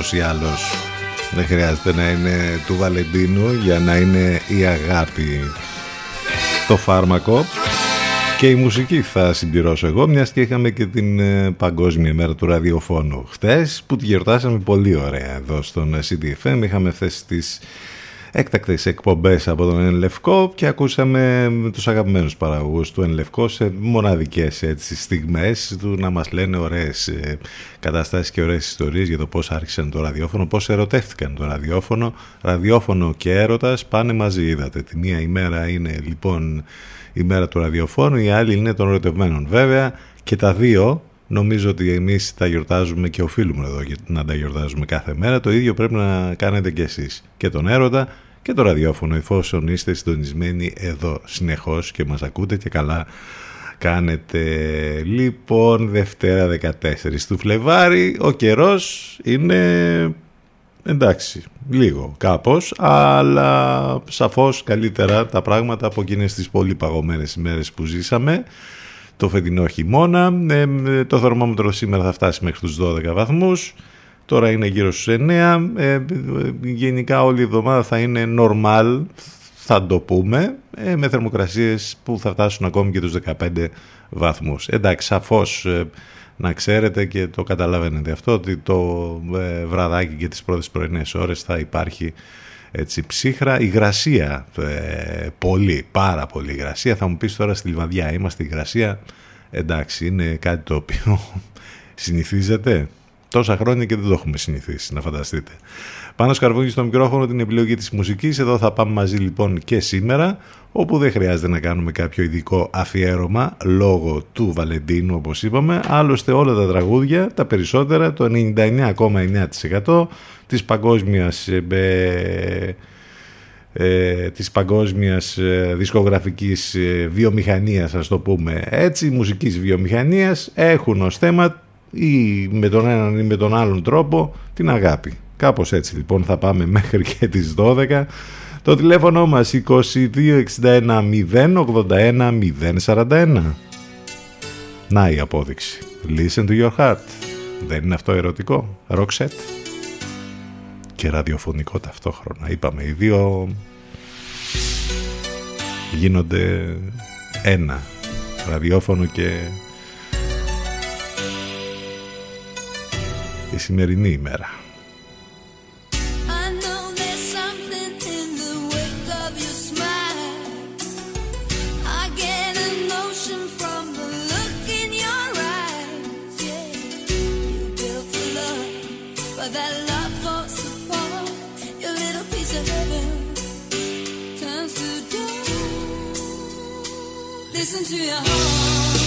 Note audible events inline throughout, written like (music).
Ούτως ή άλλως. Δεν χρειάζεται να είναι του Βαλεντίνου για να είναι η αγάπη το φάρμακο. Και η μουσική θα συμπληρώσω εγώ μιας και είχαμε και την ε, παγκόσμια μέρα του ραδιοφώνου χτες που τη γιορτάσαμε πολύ ωραία εδώ στον CDFM είχαμε θέσει τις έκτακτες εκπομπές από τον Ενλευκό και ακούσαμε τους αγαπημένους παραγωγούς του Ενλευκό σε μοναδικές έτσι, στιγμές του να μας λένε ωραίες ε, καταστάσεις και ωραίες ιστορίες για το πώς άρχισαν το ραδιόφωνο, πώς ερωτεύτηκαν το ραδιόφωνο. Ραδιόφωνο και έρωτας πάνε μαζί, είδατε. Τη μία ημέρα είναι λοιπόν η μέρα του ραδιοφώνου, η άλλη είναι των ερωτευμένων. Βέβαια και τα δύο Νομίζω ότι εμείς τα γιορτάζουμε και οφείλουμε εδώ να τα γιορτάζουμε κάθε μέρα. Το ίδιο πρέπει να κάνετε κι εσείς. Και τον έρωτα και το ραδιόφωνο εφόσον είστε συντονισμένοι εδώ συνεχώς και μας ακούτε και καλά κάνετε. Λοιπόν, Δευτέρα 14 του Φλεβάρι, ο καιρός είναι εντάξει, λίγο κάπως, αλλά σαφώς καλύτερα τα πράγματα από εκείνες τις πολύ παγωμένες ημέρες που ζήσαμε το φετινό χειμώνα. Ε, το θερμόμετρο σήμερα θα φτάσει μέχρι τους 12 βαθμούς. Τώρα είναι γύρω στους 9. Ε, γενικά όλη η εβδομάδα θα είναι normal, θα το πούμε, ε, με θερμοκρασίες που θα φτάσουν ακόμη και τους 15 βαθμούς. Εντάξει, σαφώς να ξέρετε και το καταλαβαίνετε αυτό ότι το βραδάκι και τις πρώτες πρωινές ώρες θα υπάρχει έτσι ψύχρα, υγρασία, ε, πολύ, πάρα πολύ υγρασία. Θα μου πεις τώρα στη Λιβαδιά, είμαστε υγρασία, εντάξει, είναι κάτι το οποίο (laughs) συνηθίζεται. Τόσα χρόνια και δεν το έχουμε συνηθίσει, να φανταστείτε. Πάνω σκαρβούνι στο μικρόφωνο την επιλογή της μουσικής. Εδώ θα πάμε μαζί λοιπόν και σήμερα, όπου δεν χρειάζεται να κάνουμε κάποιο ειδικό αφιέρωμα λόγω του Βαλεντίνου όπως είπαμε. Άλλωστε όλα τα τραγούδια, τα περισσότερα, το 99,9% της παγκόσμιας ε, ε, της παγκόσμιας ε, δισκογραφικής ε, βιομηχανίας ας το πούμε έτσι, μουσικής βιομηχανίας έχουν ως θέμα ή με τον έναν ή με τον άλλον τρόπο την αγάπη. Κάπως έτσι λοιπόν θα πάμε (laughs) μέχρι και τις 12. Το τηλέφωνο μας 2261 081 041. Να η απόδειξη. Listen to your heart. Δεν είναι αυτό ερωτικό. Roxette και ραδιοφωνικό ταυτόχρονα. Είπαμε, οι δύο γίνονται ένα. Ραδιόφωνο και η σημερινή ημέρα. Listen to your heart.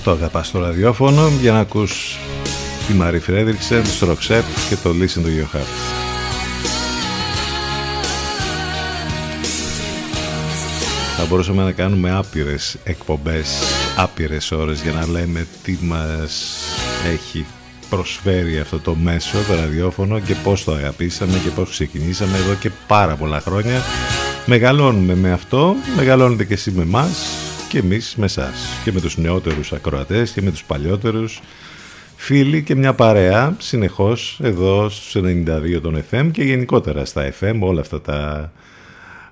Αυτό αγαπάς το ραδιόφωνο για να ακούς τη Μαρή Φρέδριξεν, το Ροξέπ και το Listen to Your Heart. Θα μπορούσαμε να κάνουμε άπειρες εκπομπές, άπειρες ώρες για να λέμε τι μας έχει προσφέρει αυτό το μέσο, το ραδιόφωνο και πώς το αγαπήσαμε και πώς ξεκινήσαμε εδώ και πάρα πολλά χρόνια. Μεγαλώνουμε με αυτό, μεγαλώνετε και εσύ με εμάς και εμείς με εσά και με τους νεότερους ακροατές και με τους παλιότερους φίλοι και μια παρέα συνεχώς εδώ στους 92 των FM και γενικότερα στα FM όλα αυτά τα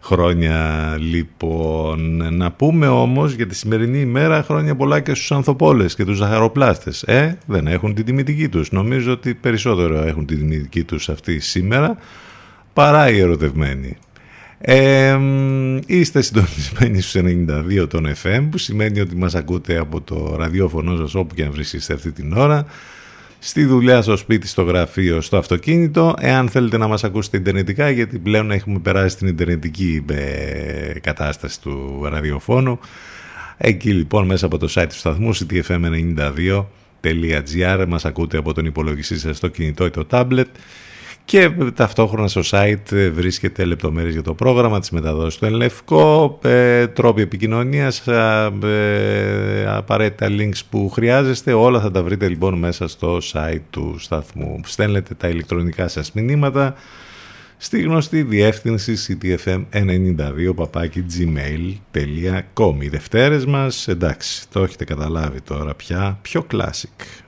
χρόνια λοιπόν. Να πούμε όμως για τη σημερινή ημέρα χρόνια πολλά και στους ανθοπόλες και τους ζαχαροπλάστες. Ε, δεν έχουν την τιμητική τους. Νομίζω ότι περισσότερο έχουν την τιμητική τους αυτή σήμερα παρά οι ερωτευμένοι. Ε, είστε συντονισμένοι στους 92 των FM που σημαίνει ότι μας ακούτε από το ραδιόφωνο σας όπου και αν βρίσκεστε αυτή την ώρα. Στη δουλειά, στο σπίτι, στο γραφείο, στο αυτοκίνητο. Εάν θέλετε να μας ακούσετε ιντερνετικά γιατί πλέον έχουμε περάσει την ιντερνετική ε, κατάσταση του ραδιοφώνου. Εκεί λοιπόν μέσα από το site του σταθμού ctfm92.gr μας ακούτε από τον υπολογιστή σας στο κινητό ή το tablet και ταυτόχρονα στο site βρίσκεται λεπτομέρειες για το πρόγραμμα, της μεταδόσης του Ενλευκό, ε, τρόποι επικοινωνίας, ε, απαραίτητα links που χρειάζεστε, όλα θα τα βρείτε λοιπόν μέσα στο site του σταθμού. Στέλνετε τα ηλεκτρονικά σας μηνύματα στη γνωστή διεύθυνση ctfm92 gmail.com Οι Δευτέρες μας, εντάξει, το έχετε καταλάβει τώρα πια, πιο classic.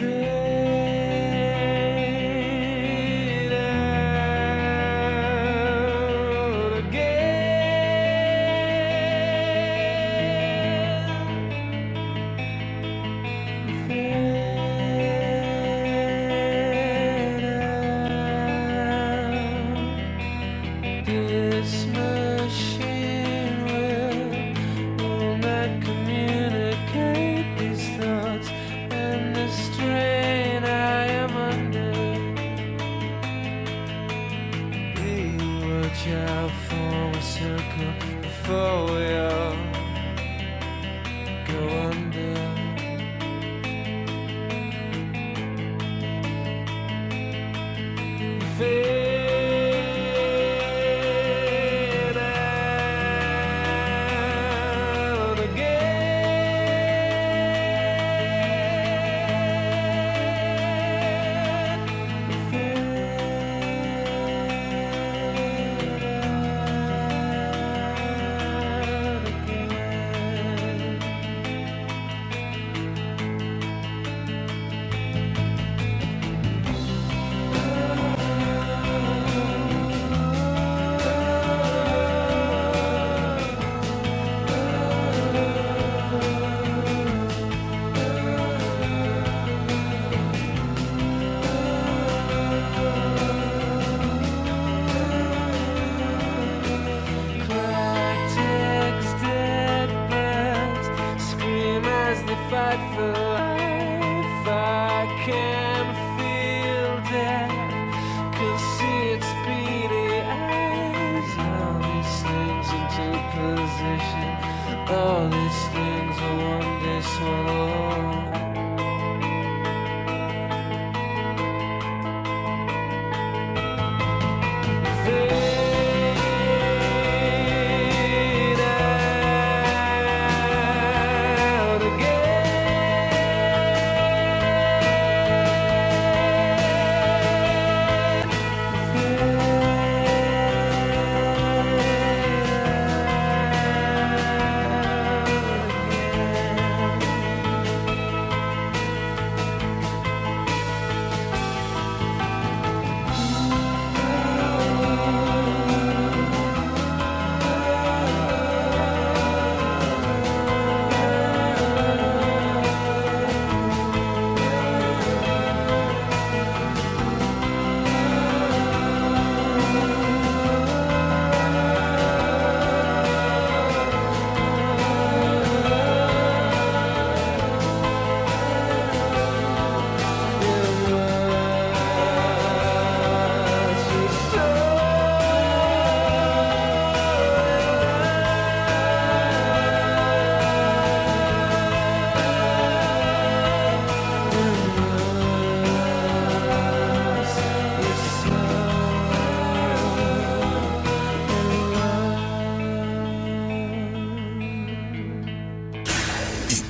fail.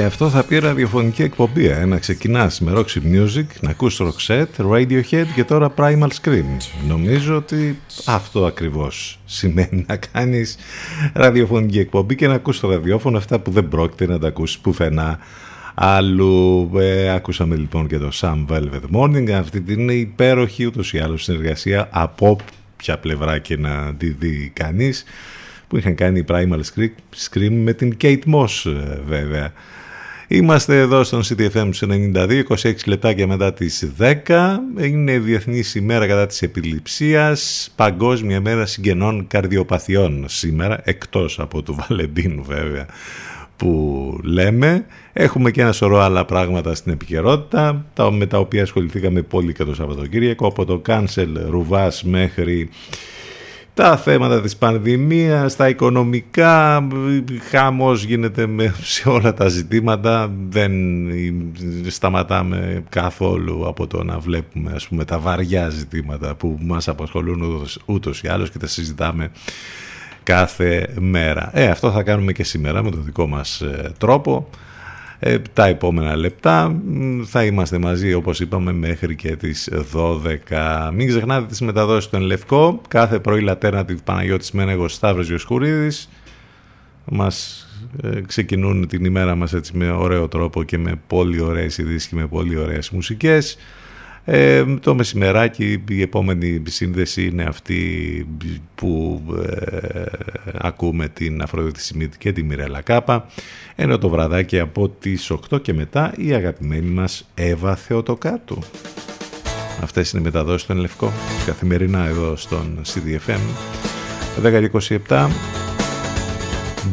Και αυτό θα πει ραδιοφωνική εκπομπή. Ε, να ξεκινάς με Roxy Music, να ακούς Roxette, Radiohead και τώρα Primal Scream. Νομίζω ότι αυτό ακριβώς σημαίνει να κάνεις ραδιοφωνική εκπομπή και να ακούς το ραδιόφωνο αυτά που δεν πρόκειται να τα ακούσεις πουθενά άλλου. Ε, ακούσαμε λοιπόν και το Sam Velvet Morning, αυτή την υπέροχη ούτως ή άλλως συνεργασία από ποια πλευρά και να τη δει κανείς που είχαν κάνει Primal Scream με την Kate Moss ε, βέβαια. Είμαστε εδώ στον CTFM 92, 26 λεπτάκια μετά τις 10. Είναι Διεθνής ημέρα κατά της επιληψίας, Παγκόσμια μέρα συγγενών καρδιοπαθειών σήμερα, εκτός από του Βαλεντίνου βέβαια που λέμε. Έχουμε και ένα σωρό άλλα πράγματα στην επικαιρότητα, με τα οποία ασχοληθήκαμε πολύ και το Σαββατοκύριακο, από το cancel ρουβάς μέχρι τα θέματα της πανδημίας, τα οικονομικά, χάμος γίνεται με, σε όλα τα ζητήματα, δεν σταματάμε καθόλου από το να βλέπουμε ας πούμε, τα βαριά ζητήματα που μας απασχολούν ούτως, ούτως ή άλλως και τα συζητάμε κάθε μέρα. Ε, αυτό θα κάνουμε και σήμερα με τον δικό μας ε, τρόπο Ε, τα επόμενα λεπτά θα είμαστε μαζί όπως είπαμε μέχρι και τις 12. Μην ξεχνάτε τις μεταδόσεις του Λευκό. Κάθε πρωί Λατέρνα Παναγιώτης Μένεγος Σταύρος Γιωσχουρίδης. Μας ε, ξεκινούν την ημέρα μας έτσι με ωραίο τρόπο και με πολύ ωραίες ειδήσεις και με πολύ ωραίες μουσικές. Ε, το μεσημεράκι η επόμενη σύνδεση είναι αυτή που ε, ακούμε την Αφροδίτη Σιμίτη και τη Μιρέλα Κάπα ενώ το βραδάκι από τις 8 και μετά η αγαπημένη μας Εύα Θεοτοκάτου. Αυτές είναι οι μεταδόσεις των Λευκό καθημερινά εδώ στον CDFM 1027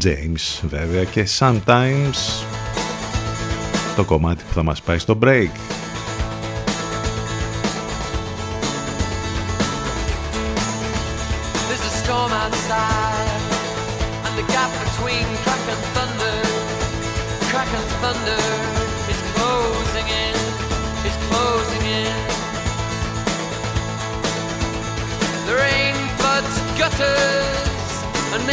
James βέβαια και Sometimes το κομμάτι που θα μας πάει στο break.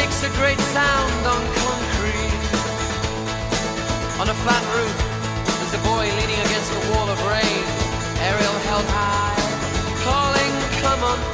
A great sound on concrete. On a flat roof, there's a boy leaning against a wall of rain, aerial held high, calling, Come on,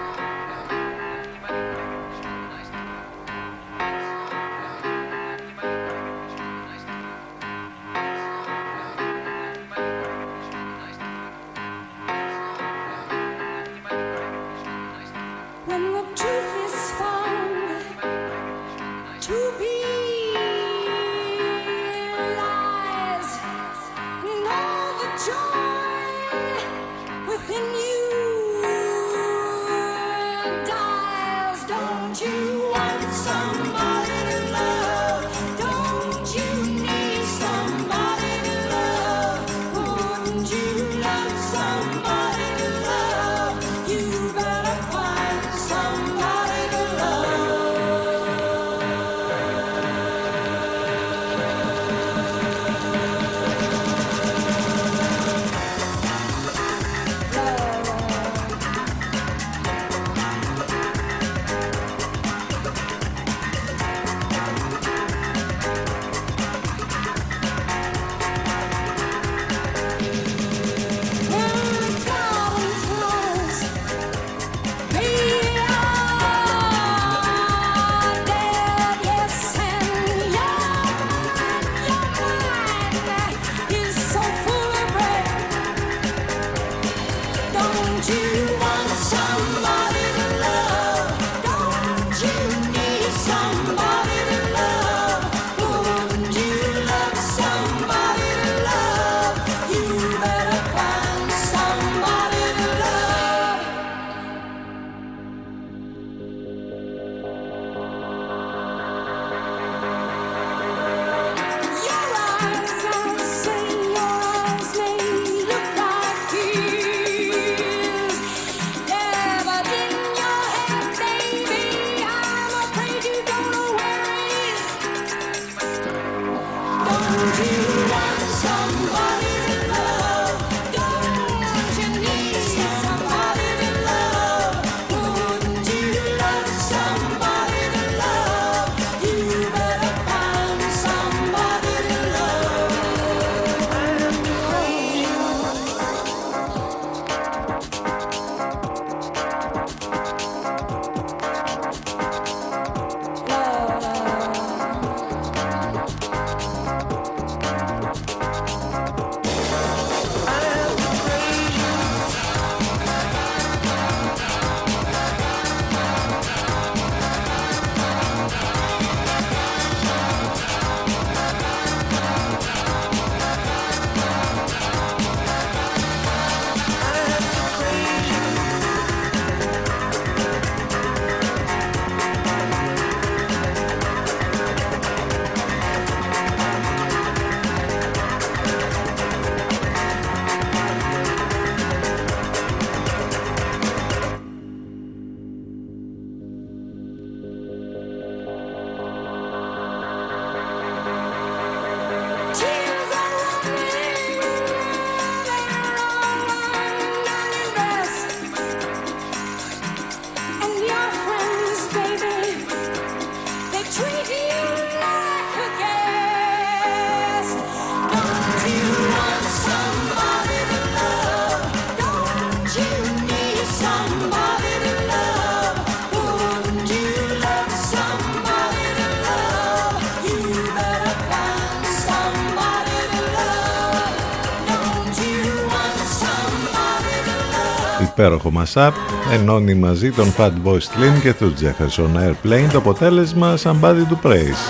Υπέροχο mashup ενώνει μαζί τον Fatboy Slim και του Jefferson Airplane το αποτέλεσμα Somebody to Praise.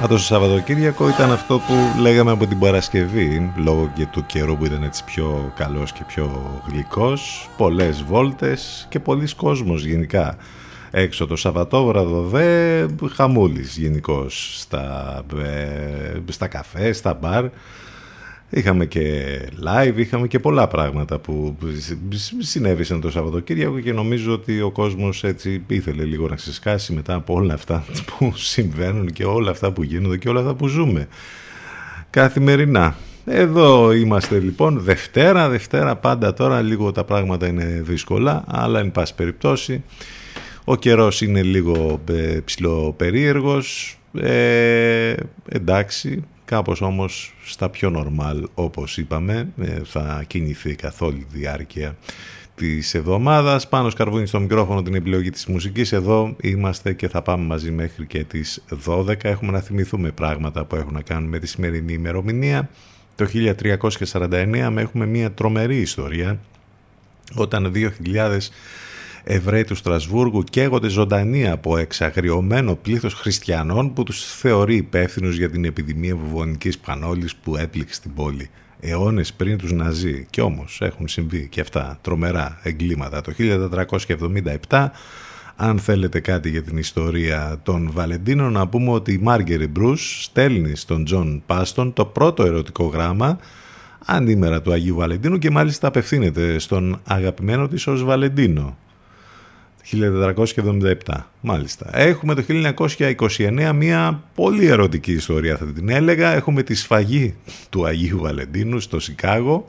Πάντως το Σαββατοκύριακο ήταν αυτό που λέγαμε από την Παρασκευή λόγω και του καιρού που ήταν έτσι πιο καλός και πιο γλυκός πολλές βόλτες και πολλοί κόσμος γενικά έξω το Σαββατόβραδο δε χαμούλης γενικώς στα, ε, στα καφέ, στα μπαρ Είχαμε και live, είχαμε και πολλά πράγματα που συνέβησαν το Σαββατοκύριακο και νομίζω ότι ο κόσμος έτσι ήθελε λίγο να ξεσκάσει μετά από όλα αυτά (laughs) που συμβαίνουν και όλα αυτά που γίνονται και όλα αυτά που ζούμε καθημερινά. Εδώ είμαστε λοιπόν Δευτέρα, Δευτέρα πάντα τώρα λίγο τα πράγματα είναι δύσκολα αλλά εν πάση περιπτώσει ο καιρός είναι λίγο ε, ψηλοπερίεργος. Ε, εντάξει κάπως όμως στα πιο normal όπως είπαμε ε, θα κινηθεί καθ' όλη τη διάρκεια της εβδομάδας. Πάνω σκαρβούνι στο μικρόφωνο την επιλογή της μουσικής. Εδώ είμαστε και θα πάμε μαζί μέχρι και τις 12 έχουμε να θυμηθούμε πράγματα που έχουν να κάνουν με τη σημερινή ημερομηνία. Το 1349 έχουμε μια τρομερή ιστορία. Όταν 2000 Εβραίοι του Στρασβούργου καίγονται ζωντανοί από εξαγριωμένο πλήθος χριστιανών που τους θεωρεί υπεύθυνους για την επιδημία βουβονικής πανώλης που έπληξε την πόλη αιώνες πριν τους Ναζί. Και όμως έχουν συμβεί και αυτά τρομερά εγκλήματα. Το 1477 αν θέλετε κάτι για την ιστορία των Βαλεντίνων να πούμε ότι η Μάργκερι Μπρούς στέλνει στον Τζον Πάστον το πρώτο ερωτικό γράμμα αντίμερα του Αγίου Βαλεντίνου και μάλιστα απευθύνεται στον αγαπημένο της ως Βαλεντίνο 1477, μάλιστα. Έχουμε το 1929 μια πολύ ερωτική ιστορία θα την έλεγα. Έχουμε τη σφαγή του Αγίου Βαλεντίνου στο Σικάγο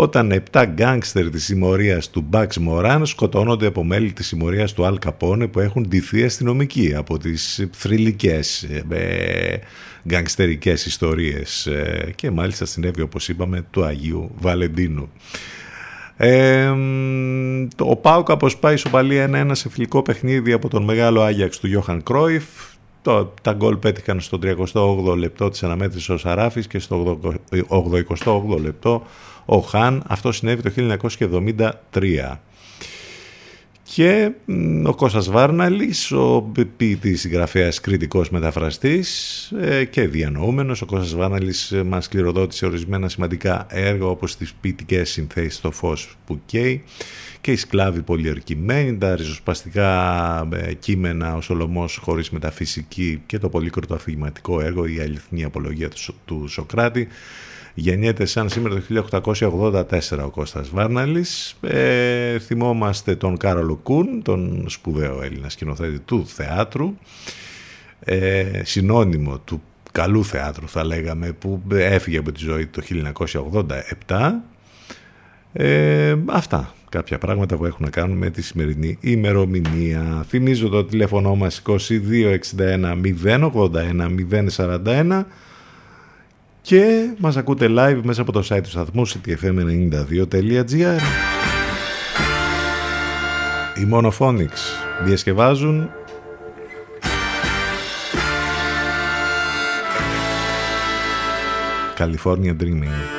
όταν 7 γκάγκστερ της συμμορίας του Μπαξ Μοράν σκοτώνονται από μέλη της συμμορίας του Αλ Καπόνε που έχουν ντυθεί αστυνομικοί από τις θρηλυκές ε, γκάγκστερικές ιστορίες ε, και μάλιστα συνέβη όπως είπαμε του Αγίου Βαλεντίνου. Ε, ο Πάουκ αποσπάει ισοπαλία 1-1 σε φιλικό παιχνίδι από τον μεγάλο Άγιαξ του Γιώχαν Κρόιφ. Το, τα γκολ πέτυχαν στο 38 λεπτό της αναμέτρησης ο Σαράφης και στο 88 λεπτό ο Χάν. Αυτό συνέβη το 1973. Και ο Κώστας Βάρναλης, ο ποιητής συγγραφέας κριτικός μεταφραστής ε, και διανοούμενος. Ο Κώστας Βάρναλης ε, μας κληροδότησε ορισμένα σημαντικά έργα όπως τις ποιητικές συνθέσεις στο φως που καίει και οι σκλάβοι πολιορκημένοι, τα ριζοσπαστικά ε, κείμενα «Ο Σολομός χωρίς μεταφυσική» και το πολύκροτο αφηγηματικό έργο «Η αληθινή απολογία του Σοκράτη» Γεννιέται σαν σήμερα το 1884 ο Κώστας Βάρναλης. Ε, θυμόμαστε τον Κάρολο Κούν, τον σπουδαίο Έλληνα σκηνοθέτη του θεάτρου, ε, συνώνυμο του καλού θεάτρου θα λέγαμε, που έφυγε από τη ζωή το 1987. Ε, αυτά κάποια πράγματα που έχουν να κάνουν με τη σημερινή ημερομηνία. Θυμίζω το τηλέφωνο μας 2261 081 041 και μας ακούτε live μέσα από το site του σταθμού ctfm92.gr Οι Monophonics διασκευάζουν. California Dreaming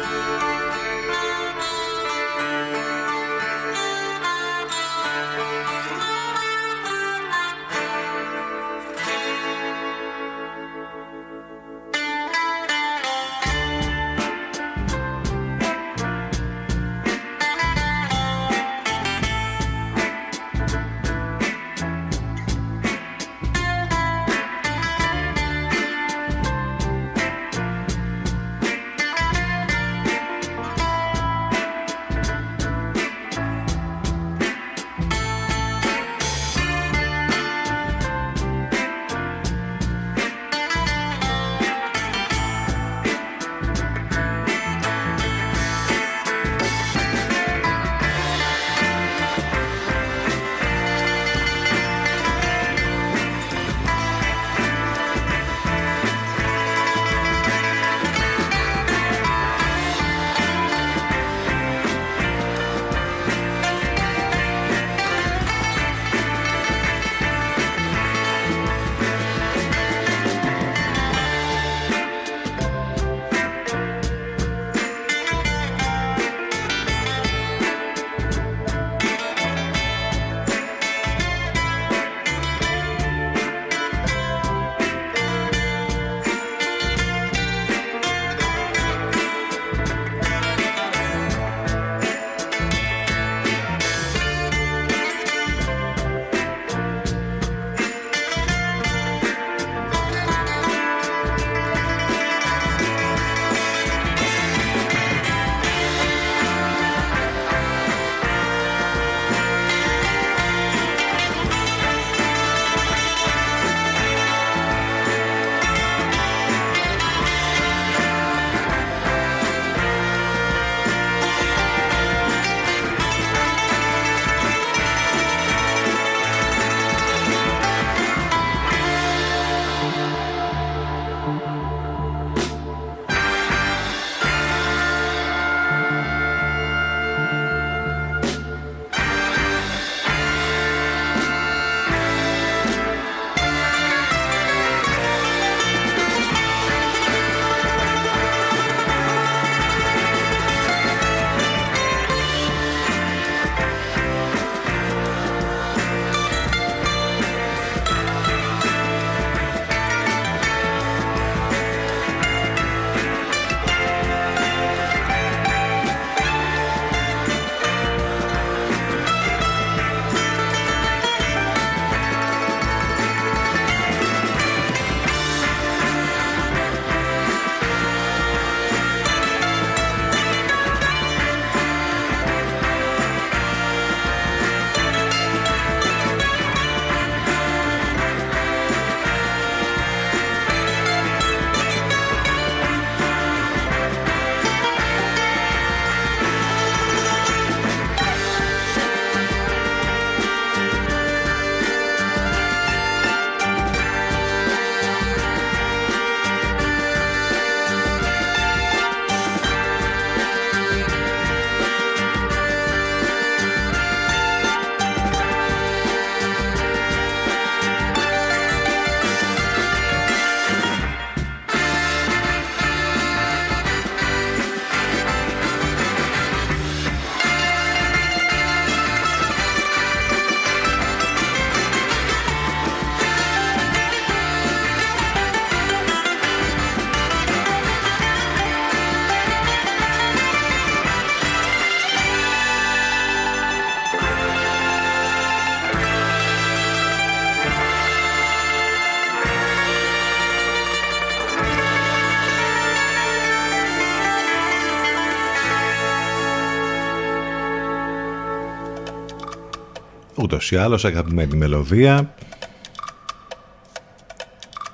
ούτως ή άλλως αγαπημένη μελωδία.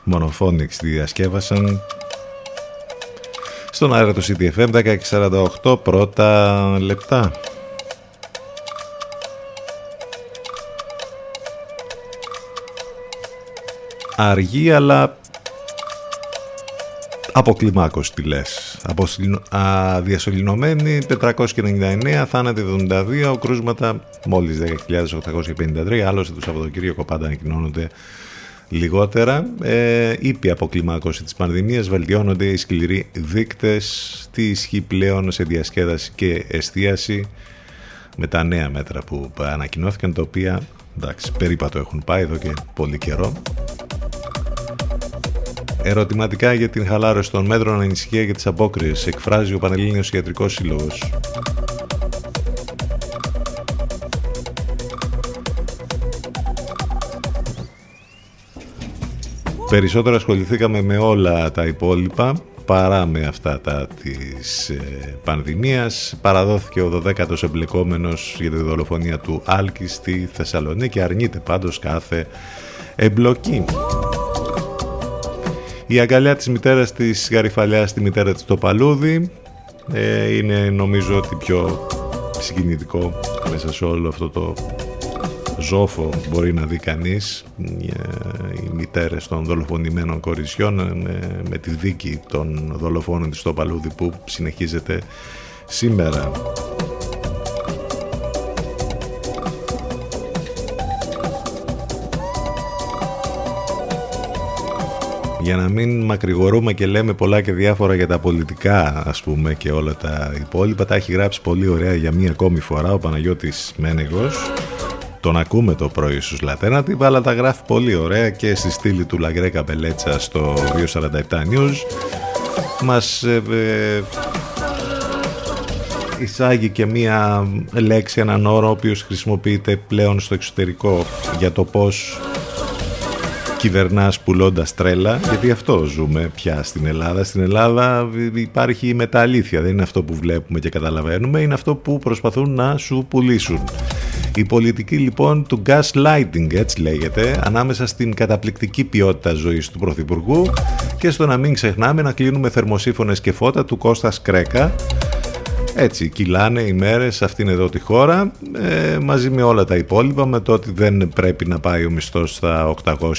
Μονοφόνιξ τη διασκεύασαν. Στον αέρα του CTFM 1048 πρώτα λεπτά. Αργή αλλά αποκλιμάκωση τι λες. Διασωληνωμένη 499, θάνατοι 72, κρούσματα μόλις 10.853, άλλωστε το Σαββατοκύριακο πάντα ανακοινώνονται λιγότερα. Ε, ήπια αποκλιμάκωση της πανδημίας, βελτιώνονται οι σκληροί δείκτες, τι ισχύει πλέον σε διασκέδαση και εστίαση με τα νέα μέτρα που ανακοινώθηκαν, τα οποία εντάξει, περίπατο έχουν πάει εδώ και πολύ καιρό. Ερωτηματικά για την χαλάρωση των μέτρων ανησυχία για τις απόκριες εκφράζει ο Πανελλήνιος Ιατρικός Σύλλογος. Περισσότερο ασχοληθήκαμε με όλα τα υπόλοιπα παρά με αυτά τα της ε, πανδημίας. Παραδόθηκε ο 12ος εμπλεκόμενος για τη δολοφονία του Άλκη στη Θεσσαλονίκη. Αρνείται πάντως κάθε εμπλοκή. Η αγκαλιά της μητέρας της Γαριφαλιάς στη μητέρα της το παλούδι ε, είναι νομίζω ότι πιο συγκινητικό μέσα σε όλο αυτό το ζόφο μπορεί να δει κανείς οι μητέρες των δολοφονημένων κορισιών ε, με, με τη δίκη των δολοφόνων της στο παλούδι που συνεχίζεται σήμερα. Για να μην μακρηγορούμε και λέμε πολλά και διάφορα για τα πολιτικά ας πούμε και όλα τα υπόλοιπα τα έχει γράψει πολύ ωραία για μία ακόμη φορά ο Παναγιώτης Μένεγος τον ακούμε το πρωί στους Λατέρνατη αλλά τα γράφει πολύ ωραία και στη στήλη του Λαγκρέ Καπελέτσα στο 247 News. Μας ε, ε, εισάγει και μία λέξη, έναν όρο ο οποίος χρησιμοποιείται πλέον στο εξωτερικό για το πώς κυβερνάς πουλώντας τρέλα, γιατί αυτό ζούμε πια στην Ελλάδα. Στην Ελλάδα υπάρχει η μεταλήθεια, δεν είναι αυτό που βλέπουμε και καταλαβαίνουμε, είναι αυτό που προσπαθούν να σου πουλήσουν. Η πολιτική λοιπόν του gaslighting έτσι λέγεται ανάμεσα στην καταπληκτική ποιότητα ζωής του Πρωθυπουργού και στο να μην ξεχνάμε να κλείνουμε θερμοσύφωνες και φώτα του Κώστας Κρέκα έτσι κυλάνε οι μέρες σε αυτήν εδώ τη χώρα ε, μαζί με όλα τα υπόλοιπα με το ότι δεν πρέπει να πάει ο μισθός στα 800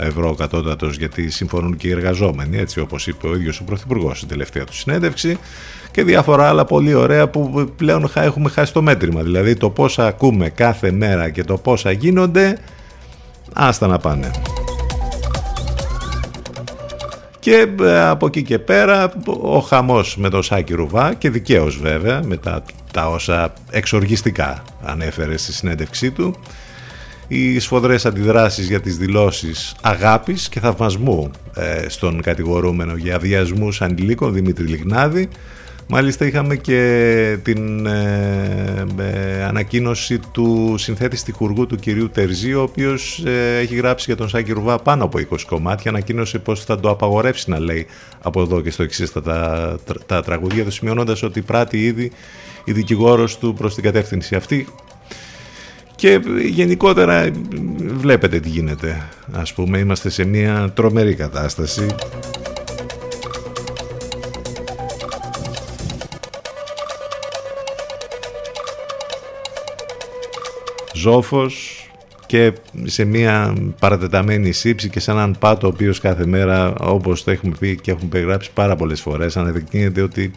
ευρώ κατώτατος γιατί συμφωνούν και οι εργαζόμενοι έτσι όπως είπε ο ίδιος ο Πρωθυπουργός στην τελευταία του συνέντευξη και διάφορα άλλα πολύ ωραία που πλέον έχουμε χάσει το μέτρημα δηλαδή το πόσα ακούμε κάθε μέρα και το πόσα γίνονται άστα να πάνε. Και ε, από εκεί και πέρα ο χαμός με τον Σάκη Ρουβά και δικαίως βέβαια με τα, τα όσα εξοργιστικά ανέφερε στη συνέντευξή του. Οι σφοδρές αντιδράσεις για τις δηλώσεις αγάπης και θαυμασμού ε, στον κατηγορούμενο για βιασμούς ανηλίκων Δημήτρη Λιγνάδη Μάλιστα είχαμε και την ε, ε, ανακοίνωση του συνθέτη στιχουργού του κυρίου Τερζή, ο οποίος ε, έχει γράψει για τον Σάκη Ρουβά πάνω από 20 κομμάτια, ανακοίνωσε πως θα το απαγορεύσει να λέει από εδώ και στο εξής τα, τα, τα τραγούδια του, σημειώνοντας ότι πράττει ήδη η δικηγόρος του προς την κατεύθυνση αυτή. Και γενικότερα βλέπετε τι γίνεται. Ας πούμε είμαστε σε μια τρομερή κατάσταση ζόφος και σε μια παρατεταμένη σύψη και σε έναν πάτο ο οποίος κάθε μέρα όπως το έχουμε πει και έχουμε περιγράψει πάρα πολλές φορές αναδεικνύεται ότι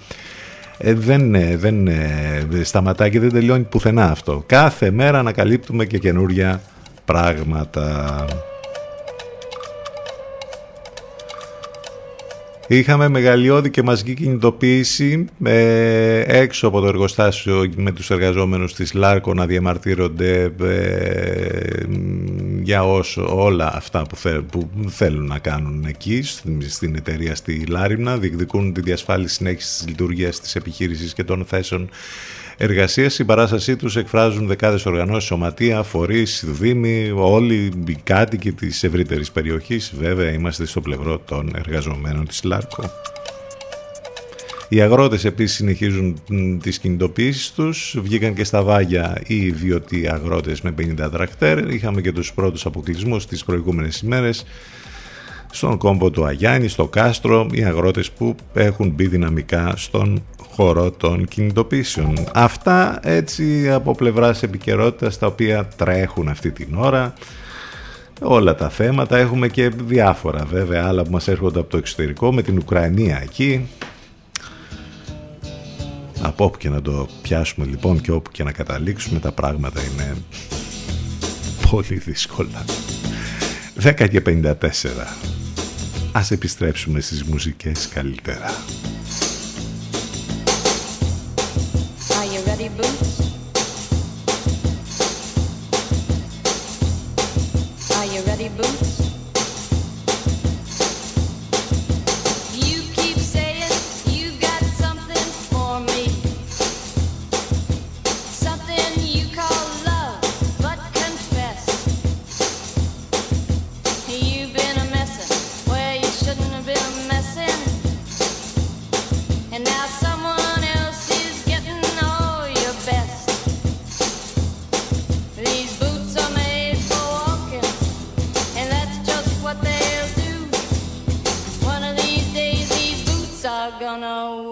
ε, δεν, δεν σταματάει και δεν τελειώνει πουθενά αυτό. Κάθε μέρα ανακαλύπτουμε και καινούρια πράγματα. Είχαμε μεγαλειώδη και μαζική κινητοποίηση ε, έξω από το εργοστάσιο με τους εργαζόμενους της Λάρκο να διαμαρτύρονται ε, για όσο, όλα αυτά που, που, θέλουν να κάνουν εκεί στην εταιρεία στη Λάριμνα. Διεκδικούν τη διασφάλιση συνέχισης της λειτουργίας της επιχείρησης και των θέσεων εργασία. Στην παράστασή τους εκφράζουν δεκάδες οργανώσεις, σωματεία, φορείς, δήμοι, όλοι οι κάτοικοι της ευρύτερης περιοχής. Βέβαια, είμαστε στο πλευρό των εργαζομένων της ΛΑΡΚΟ. Οι αγρότες επίσης συνεχίζουν τις κινητοποιήσεις τους. Βγήκαν και στα Βάγια οι ιδιωτοί αγρότες με 50 τρακτέρ. Είχαμε και τους πρώτους αποκλεισμούς τις προηγούμενες ημέρες στον κόμπο του Αγιάννη, στο Κάστρο, οι αγρότες που έχουν μπει δυναμικά στον χώρο των κινητοποιήσεων. Αυτά έτσι από πλευράς επικαιρότητας τα οποία τρέχουν αυτή την ώρα. Όλα τα θέματα, έχουμε και διάφορα βέβαια άλλα που μας έρχονται από το εξωτερικό με την Ουκρανία εκεί. Από όπου και να το πιάσουμε λοιπόν και όπου και να καταλήξουμε τα πράγματα είναι πολύ δύσκολα. 10 και 54. Ας επιστρέψουμε στις μουσικές καλύτερα. Booth.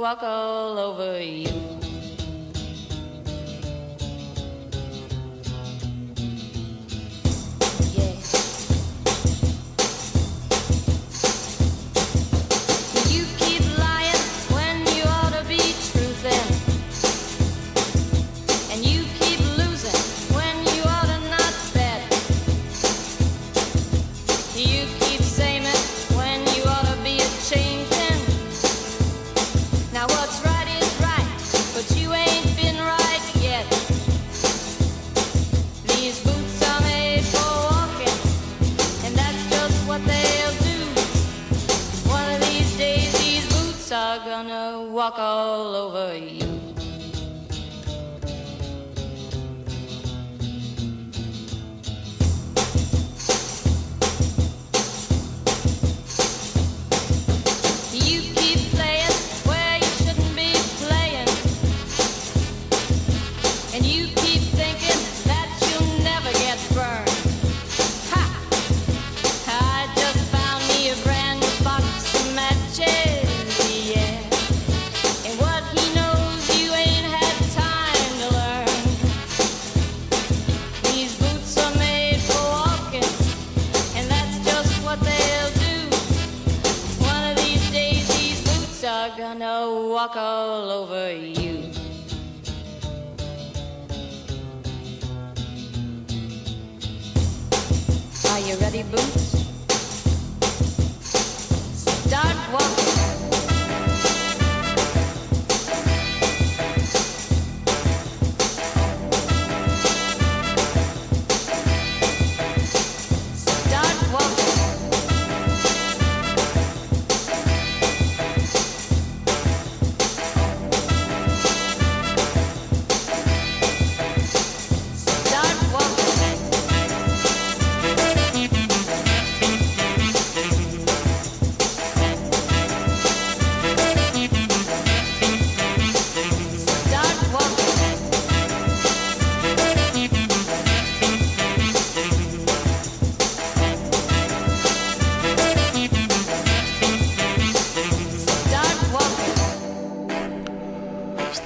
walk all over you.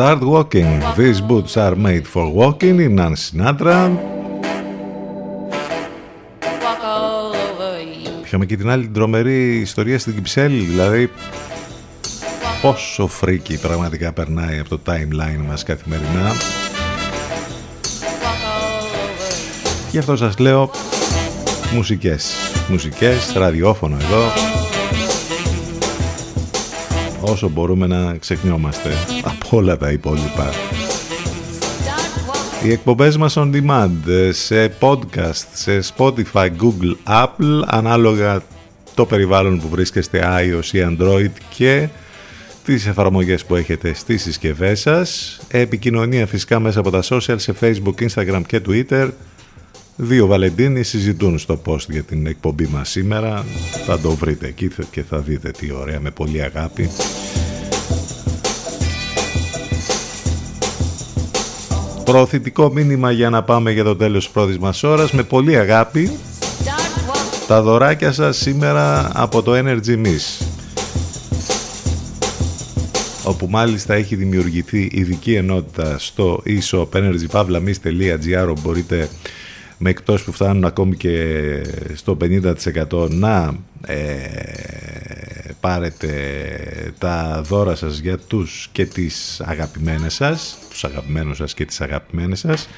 Start walking. These boots are made for walking. Η Nan Sinatra. Είχαμε και την άλλη τρομερή ιστορία στην Κυψέλη, δηλαδή πόσο φρίκι πραγματικά περνάει από το timeline μας καθημερινά. Γι' αυτό σας λέω μουσικές, μουσικές, ραδιόφωνο εδώ όσο μπορούμε να ξεχνιόμαστε από όλα τα υπόλοιπα. Οι εκπομπές μας on demand σε podcast, σε Spotify, Google, Apple, ανάλογα το περιβάλλον που βρίσκεστε iOS ή Android και τις εφαρμογές που έχετε στις συσκευές σας. Επικοινωνία φυσικά μέσα από τα social σε Facebook, Instagram και Twitter. Δύο Βαλεντίνοι συζητούν στο post για την εκπομπή μας σήμερα. Θα το βρείτε εκεί και θα δείτε τι ωραία με πολύ αγάπη. Προωθητικό μήνυμα για να πάμε για το τέλος της πρώτης μας ώρας. Με πολύ αγάπη τα δωράκια σας σήμερα από το Energy Miss όπου μάλιστα έχει δημιουργηθεί ειδική ενότητα στο e-shop energypavlamis.gr μπορείτε με εκτός που φτάνουν ακόμη και στο 50% να ε, πάρετε τα δώρα σας για τους και τις αγαπημένες σας, τους αγαπημένους σας και τις αγαπημένες σας.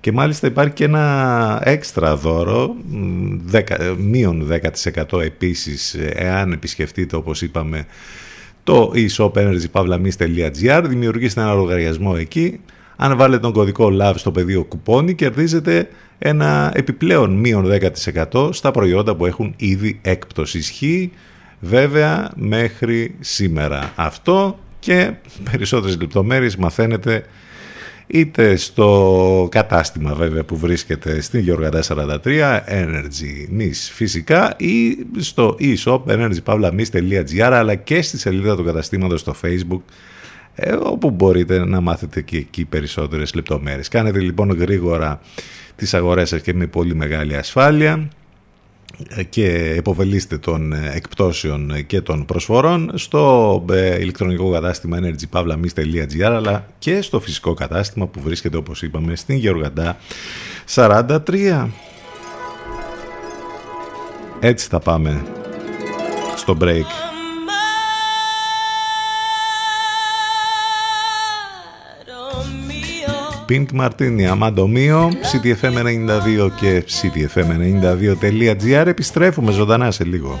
Και μάλιστα υπάρχει και ένα έξτρα δώρο, 10, μείον 10% επίσης εάν επισκεφτείτε όπως είπαμε το e-shopenergypavlamis.gr δημιουργήστε ένα λογαριασμό εκεί αν βάλετε τον κωδικό LOVE στο πεδίο κουπόνι κερδίζετε ένα επιπλέον μείον 10% στα προϊόντα που έχουν ήδη έκπτωση. Ισχύ βέβαια μέχρι σήμερα. Αυτό και περισσότερες λεπτομέρειες μαθαίνετε είτε στο κατάστημα βέβαια που βρίσκεται στην Γεωργαντά 43 Energy Miss φυσικά ή στο e-shop energypavlamis.gr αλλά και στη σελίδα του καταστήματος στο facebook ε, όπου μπορείτε να μάθετε και εκεί περισσότερες λεπτομέρειες. Κάνετε λοιπόν γρήγορα τις αγορές σας και με πολύ μεγάλη ασφάλεια και επωφελήστε των εκπτώσεων και των προσφορών στο ε, ηλεκτρονικό κατάστημα energypavlamis.gr αλλά και στο φυσικό κατάστημα που βρίσκεται όπως είπαμε στην Γεωργαντά 43. Έτσι θα πάμε στο break. Pink Martini, Amando Mio, CTFM92 και CTFM92.gr. Επιστρέφουμε ζωντανά σε λίγο.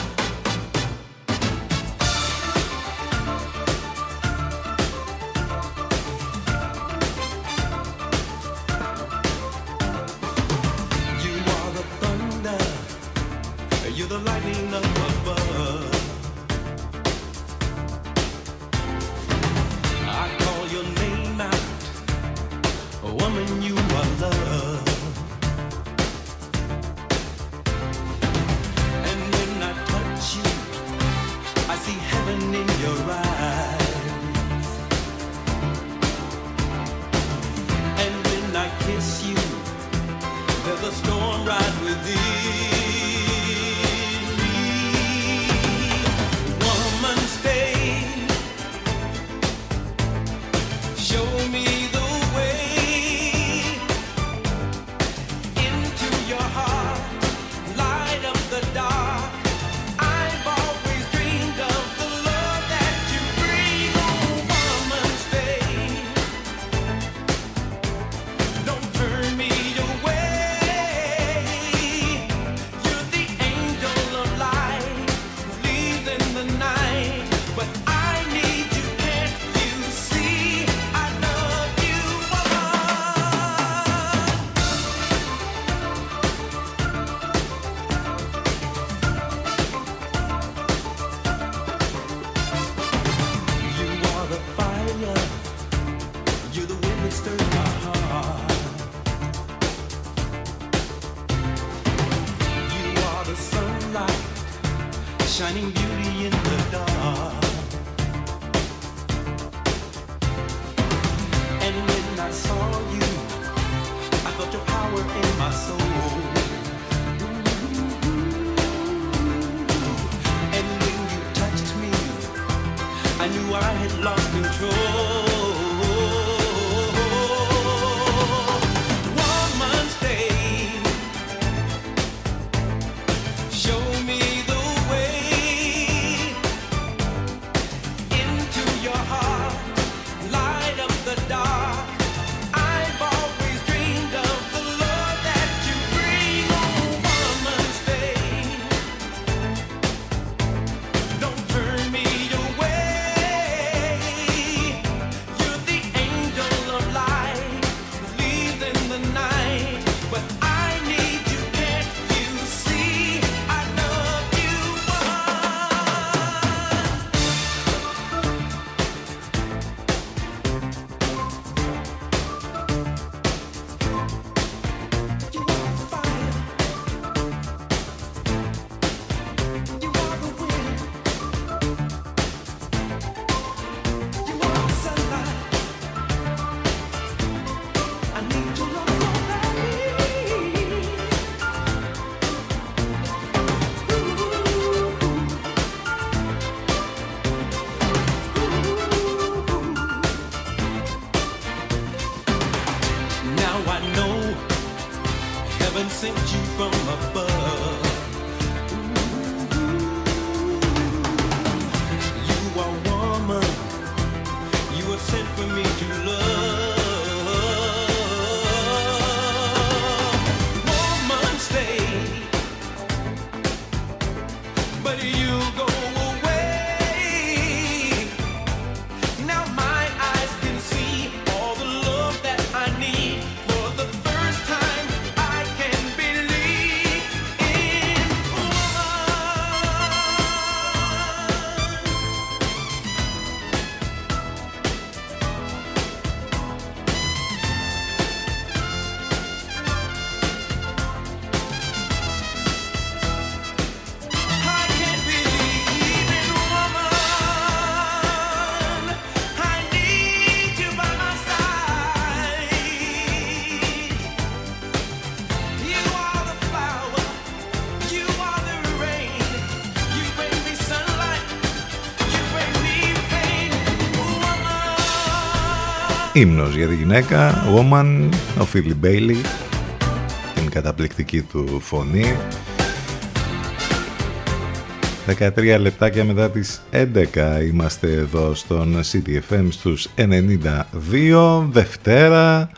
Ύμνος για τη γυναίκα, Woman, ο Φίλι Μπέιλι, την καταπληκτική του φωνή. 13 λεπτάκια μετά τις 11 είμαστε εδώ στον CTFM στους 92 Δευτέρα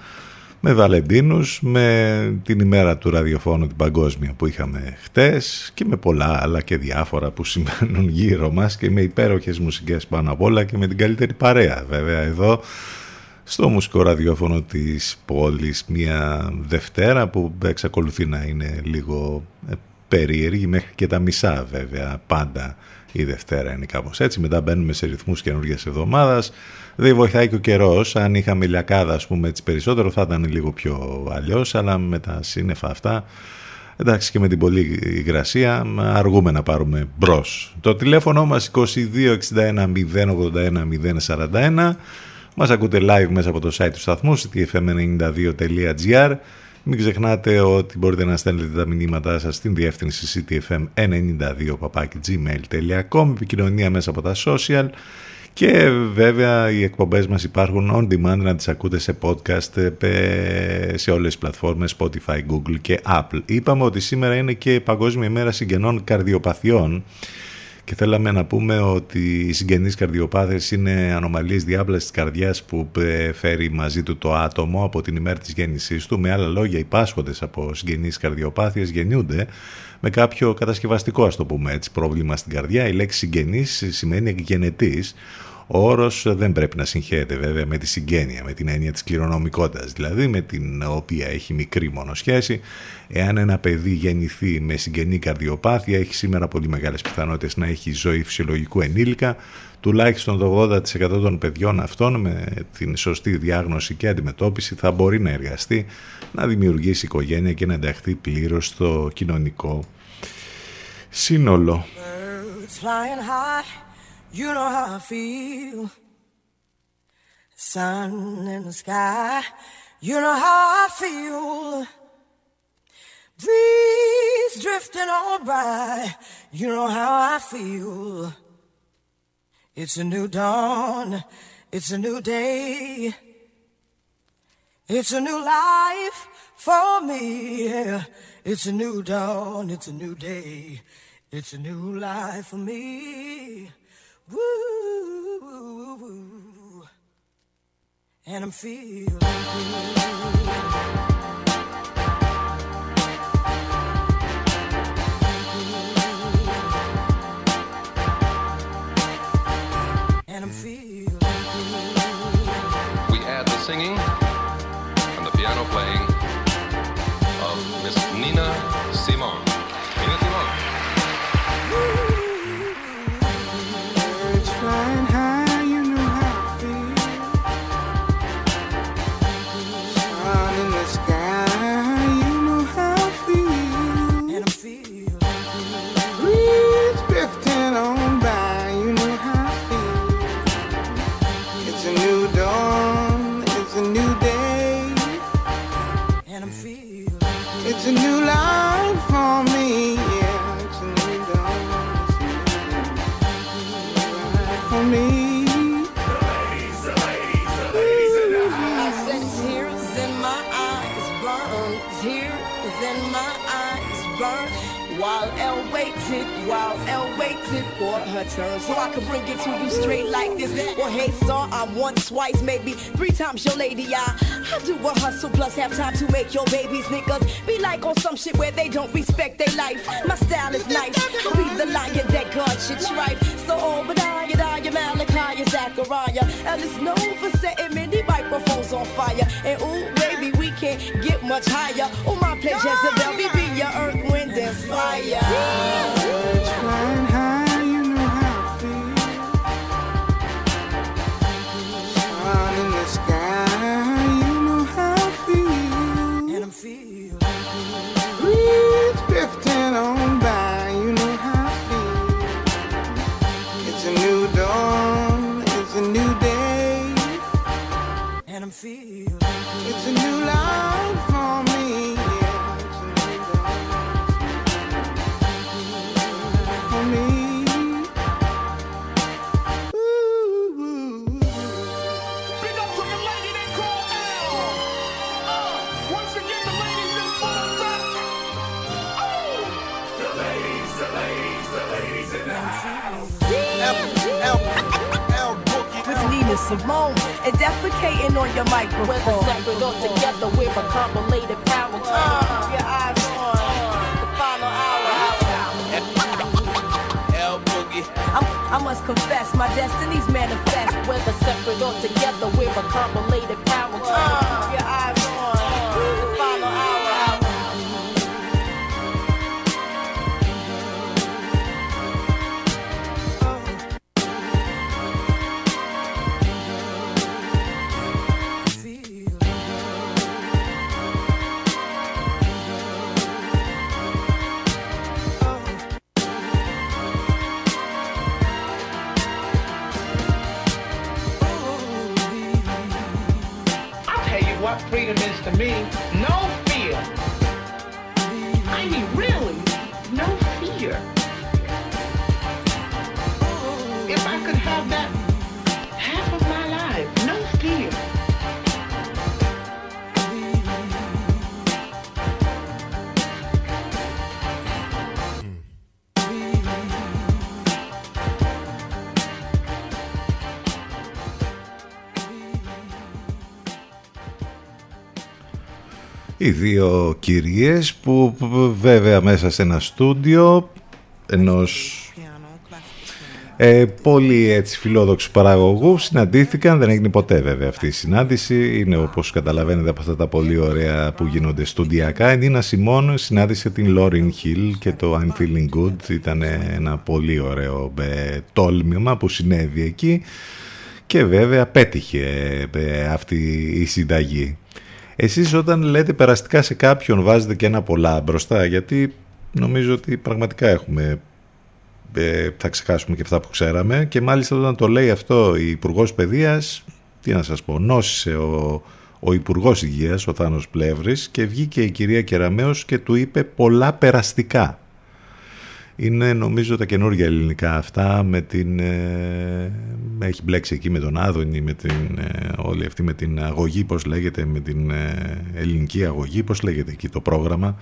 με Βαλεντίνους, με την ημέρα του ραδιοφώνου την παγκόσμια που είχαμε χτες και με πολλά άλλα και διάφορα που σημαίνουν γύρω μας και με υπέροχες μουσικές πάνω απ' όλα και με την καλύτερη παρέα βέβαια εδώ στο μουσικό ραδιόφωνο της πόλης μια Δευτέρα που εξακολουθεί να είναι λίγο ε, περίεργη μέχρι και τα μισά βέβαια πάντα η Δευτέρα είναι κάπως έτσι μετά μπαίνουμε σε ρυθμούς καινούργιας εβδομάδας δεν βοηθάει και ο καιρός. Αν είχαμε ηλιακάδα, ας πούμε, έτσι περισσότερο, θα ήταν λίγο πιο αλλιώς. Αλλά με τα σύννεφα αυτά, εντάξει και με την πολλή υγρασία, αργούμε να πάρουμε μπρος. Το τηλέφωνο μας 2261 081 041. Μας ακούτε live μέσα από το site του σταθμού ctfm92.gr Μην ξεχνάτε ότι μπορείτε να στέλνετε τα μηνύματά σας στην διεύθυνση ctfm92.gmail.com Επικοινωνία μέσα από τα social. Και βέβαια οι εκπομπές μας υπάρχουν on demand να τις ακούτε σε podcast σε όλες τις πλατφόρμες Spotify, Google και Apple. Είπαμε ότι σήμερα είναι και Παγκόσμια ημέρα συγγενών καρδιοπαθειών και θέλαμε να πούμε ότι οι συγγενείς καρδιοπάθειες είναι ανομαλίες διάπλασης της καρδιάς που φέρει μαζί του το άτομο από την ημέρα της γέννησής του. Με άλλα λόγια, οι πάσχοντες από συγγενείς καρδιοπάθειες γεννιούνται με κάποιο κατασκευαστικό, ας το πούμε έτσι, πρόβλημα στην καρδιά. Η λέξη συγγενής σημαίνει εκγενετής, ο όρος δεν πρέπει να συγχαίρεται βέβαια με τη συγγένεια, με την έννοια της κληρονομικότητας, δηλαδή με την οποία έχει μικρή μόνο σχέση. Εάν ένα παιδί γεννηθεί με συγγενή καρδιοπάθεια, έχει σήμερα πολύ μεγάλες πιθανότητες να έχει ζωή φυσιολογικού ενήλικα. Τουλάχιστον το 80% των παιδιών αυτών με την σωστή διάγνωση και αντιμετώπιση θα μπορεί να εργαστεί, να δημιουργήσει οικογένεια και να ενταχθεί πλήρως στο κοινωνικό σύνολο. You know how I feel. Sun in the sky. You know how I feel. Breeze drifting on by. You know how I feel. It's a new dawn. It's a new day. It's a new life for me. It's a new dawn. It's a new day. It's a new life for me. Woo, and I'm feeling good. Turn. So I can bring it to you straight like this. Well, hey, star, I'm once, twice, maybe three times your lady. I, I do a hustle plus have time to make your babies niggas be like on some shit where they don't respect their life. My style is nice. I'll be the lion that God should tripe. So oh, Obadiah, Daya, Malachi, Zachariah. And it's known for setting many microphones on fire. And ooh, baby, we can't get much higher. Oh, my pleasure, Jezebel, be Nina Simone and defecating on your microphone. Whether separate or together, we're a compiled power. Uh, your eyes on the final hour. L Boogie. I'm, I must confess, my destiny's manifest. Whether separate or together, we're a compiled Οι δύο κυρίες που που βέβαια μέσα σε ένα στούντιο ενός ε, πολύ έτσι φιλόδοξου παραγωγού συναντήθηκαν, δεν έγινε ποτέ βέβαια αυτή η συνάντηση. Είναι όπως καταλαβαίνετε από αυτά τα πολύ ωραία που γίνονται στουντιακά η Νίνα Σιμών συνάντησε την Λόριν Χιλ και το I'm Feeling Good ήταν ένα πολύ ωραίο ε, τόλμημα που συνέβη εκεί. Και βέβαια πέτυχε ε, αυτή η συνταγή εσείς όταν λέτε περαστικά σε κάποιον βάζετε και ένα πολλά μπροστά γιατί νομίζω ότι πραγματικά έχουμε ε, θα ξεχάσουμε και αυτά που ξέραμε και μάλιστα όταν το λέει αυτό η Υπουργός Παιδείας τι να σας πω, νόσησε ο, ο Υπουργός Υγείας, ο Θάνος Πλεύρης και βγήκε η κυρία Κεραμέως και του είπε πολλά περαστικά. Είναι νομίζω τα καινούργια ελληνικά αυτά με την... Ε, έχει μπλέξει εκεί με τον Άδωνη, με την, ε, όλη αυτή με την αγωγή, πώς λέγεται, με την ε, ελληνική αγωγή, πώς λέγεται εκεί το πρόγραμμα.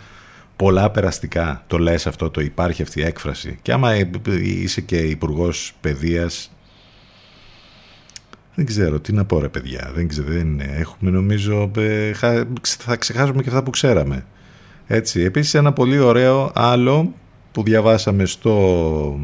Πολλά περαστικά. Το λες αυτό, το υπάρχει αυτή η έκφραση. Και άμα ε, είσαι και υπουργός παιδείας, δεν ξέρω τι να πω ρε παιδιά. Δεν ξέρω, δεν είναι. Έχουμε νομίζω, ε, χα- θα ξεχάσουμε και αυτά που ξέραμε. Έτσι. Επίσης ένα πολύ ωραίο άλλο που διαβάσαμε στο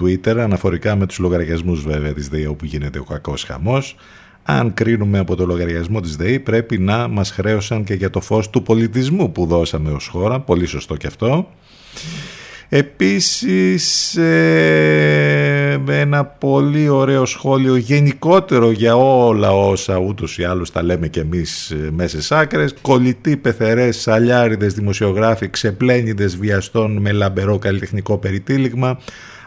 Twitter αναφορικά με τους λογαριασμούς βέβαια της ΔΕΗ όπου γίνεται ο κακός χαμός. Αν κρίνουμε από το λογαριασμό της ΔΕΗ πρέπει να μας χρέωσαν και για το φως του πολιτισμού που δώσαμε ως χώρα. Πολύ σωστό και αυτό. Επίσης ε, ένα πολύ ωραίο σχόλιο γενικότερο για όλα όσα ούτως ή άλλως τα λέμε και εμείς ε, μέσα στις άκρες κολλητοί, πεθερές, σαλιάριδες, δημοσιογράφοι, ξεπλένιδες βιαστών με λαμπερό καλλιτεχνικό περιτύλιγμα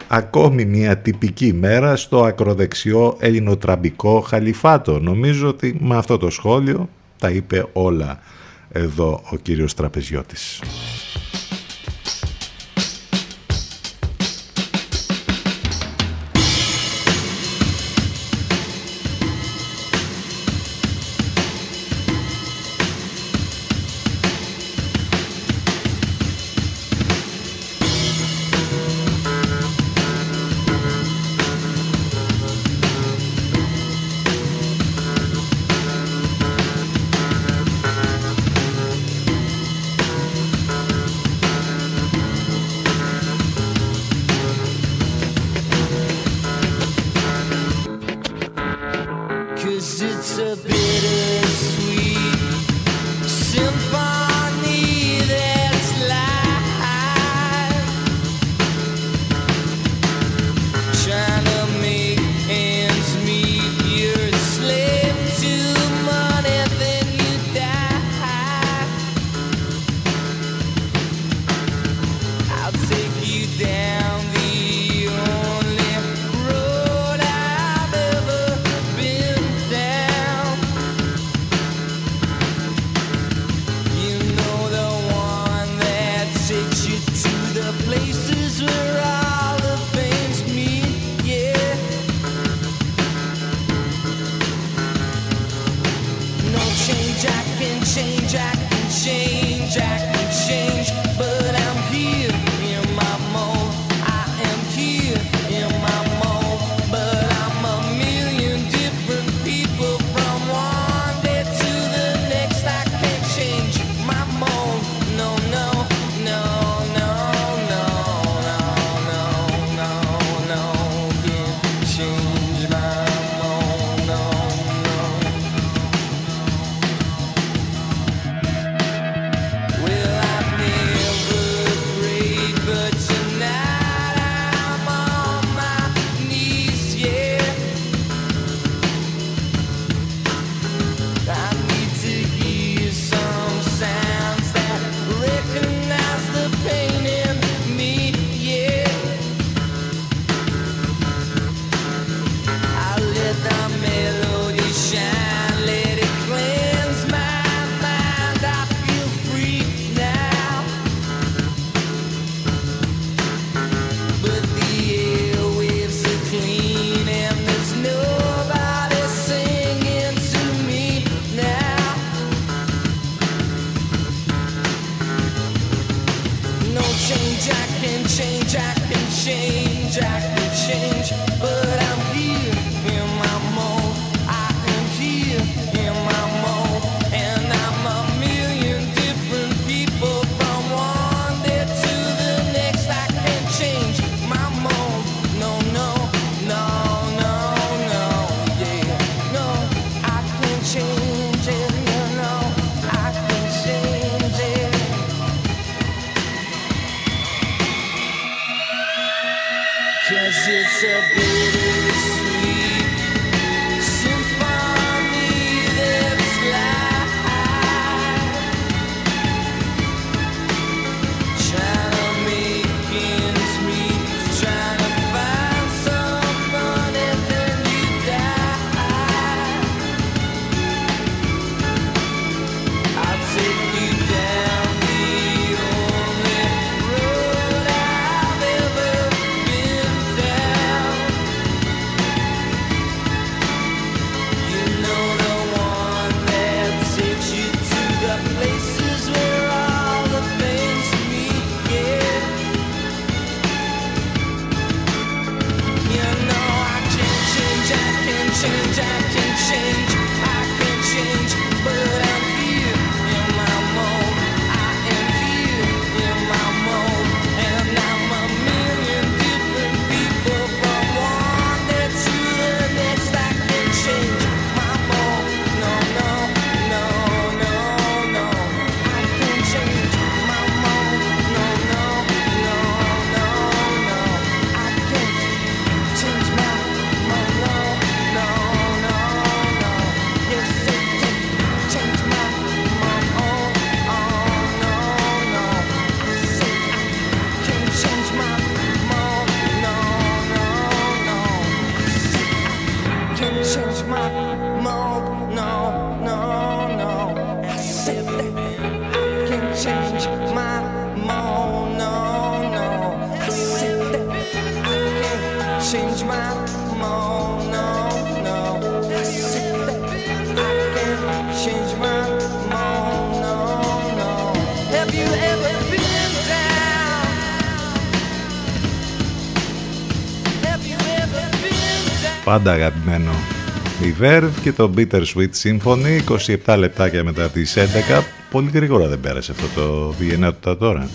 ακόμη μια τυπική μέρα στο ακροδεξιό ελληνοτραμπικό χαλιφάτο. Νομίζω ότι με αυτό το σχόλιο τα είπε όλα εδώ ο κύριος Τραπεζιώτης. Πάντα αγαπημένο η Verve και το Bittersweet Symphony 27 λεπτάκια μετά τις 11 πολύ γρήγορα δεν πέρασε αυτό το βιενότητα τώρα.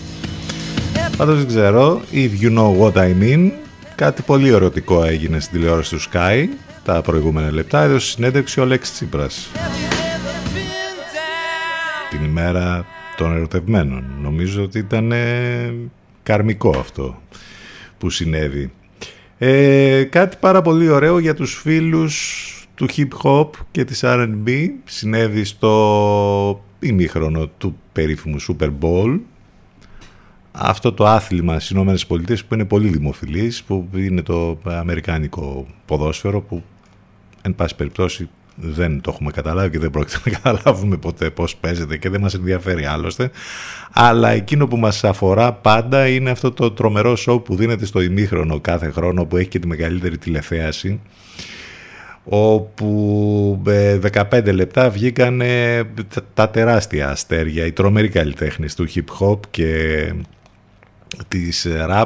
Πάντως δεν ξέρω If you know what I mean κάτι πολύ ερωτικό έγινε στην τηλεόραση του Sky τα προηγούμενα λεπτά έδωσε συνέντευξη ο Λέξ Τσίπρας. Την ημέρα των ερωτευμένων. Νομίζω ότι ήταν καρμικό αυτό που συνέβη ε, κάτι πάρα πολύ ωραίο για τους φίλους του hip hop και της R&B συνέβη στο ημίχρονο του περίφημου Super Bowl. Αυτό το άθλημα στις Ηνωμένες Πολιτείες που είναι πολύ δημοφιλής που είναι το αμερικάνικο ποδόσφαιρο που εν πάση περιπτώσει δεν το έχουμε καταλάβει και δεν πρόκειται να καταλάβουμε ποτέ πώς παίζεται και δεν μας ενδιαφέρει άλλωστε. Αλλά εκείνο που μας αφορά πάντα είναι αυτό το τρομερό σοου που δίνεται στο ημίχρονο κάθε χρόνο που έχει και τη μεγαλύτερη τηλεθέαση όπου 15 ε, λεπτά βγήκαν τα τεράστια αστέρια, οι τρομεροί καλλιτέχνες του hip hop και της rap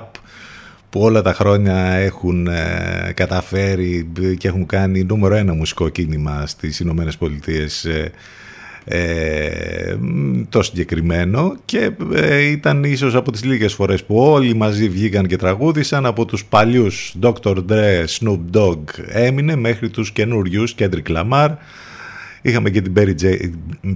που όλα τα χρόνια έχουν ε, καταφέρει και έχουν κάνει νούμερο ένα μουσικό κίνημα στις Ηνωμένες Πολιτείες ε, ε, το συγκεκριμένο και ε, ήταν ίσως από τις λίγες φορές που όλοι μαζί βγήκαν και τραγούδισαν από τους παλιούς Dr. Dre, Snoop Dogg έμεινε μέχρι τους καινούριους Kendrick Lamar Είχαμε και την, Mary J,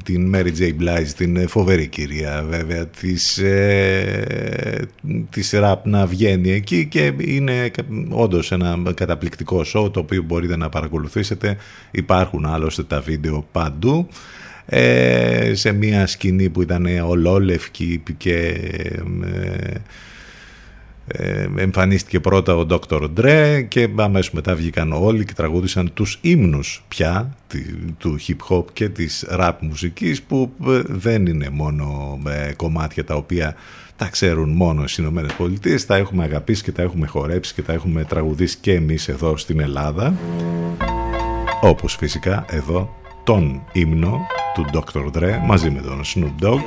την Mary J. Blige, την ε, φοβερή κυρία βέβαια της, ε, της ραπ να βγαίνει εκεί και είναι όντως ένα καταπληκτικό show το οποίο μπορείτε να παρακολουθήσετε. Υπάρχουν άλλωστε τα βίντεο παντού. Ε, σε μια σκηνή που ήταν ολόλευκη και ε, ε, εμφανίστηκε πρώτα ο Dr. Dre και αμέσως μετά βγήκαν όλοι και τραγούδησαν τους ύμνους πια του hip hop και της rap μουσικής που ε, δεν είναι μόνο ε, κομμάτια τα οποία τα ξέρουν μόνο στις Ηνωμένες Πολιτείες, τα έχουμε αγαπήσει και τα έχουμε χορέψει και τα έχουμε τραγουδήσει και εμείς εδώ στην Ελλάδα όπως φυσικά εδώ τον ύμνο του Dr. Dre μαζί με τον Snoop Dogg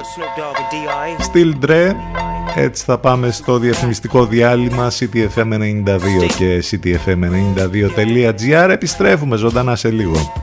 Still Dre έτσι θα πάμε στο διαφημιστικό διάλειμμα CTFM92 και CTFM92.gr. Επιστρέφουμε ζωντανά σε λίγο.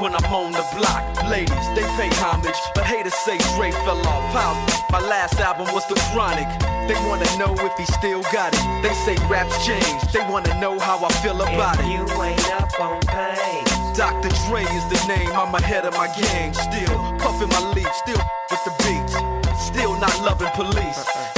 When I'm on the block. Ladies, they pay homage, but haters say Dre fell off. How? My last album was The Chronic. They wanna know if he still got it. They say raps change. They wanna know how I feel about If it. you ain't up on pace. Dr. Dre is the name. I'm ahead of my gang. Still puffing my leaf. Still with the beats. Still not loving police.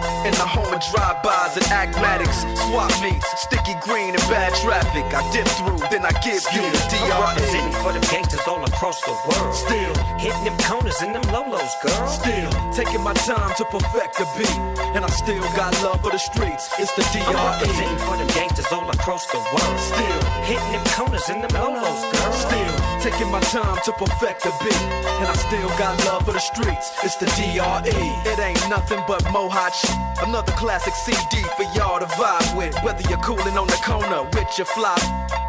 In the home of drive-bys and acmatics, swap meets, sticky green and bad traffic. I dip through, then I give you the I'm DRE. representing for them gangsters all across the world. Still hitting them corners and them lolos, girl. Still taking my time to perfect the beat, and I still got love for the streets. It's the I'm representing for them gangsters all across the world. Still hitting them corners and them lolos, girl. Still taking my time to perfect the beat, and I still got love for the streets. It's the DRE. It ain't nothing but mohawk shit. Another classic CD for y'all to vibe with. Whether you're cooling on the corner with your fly,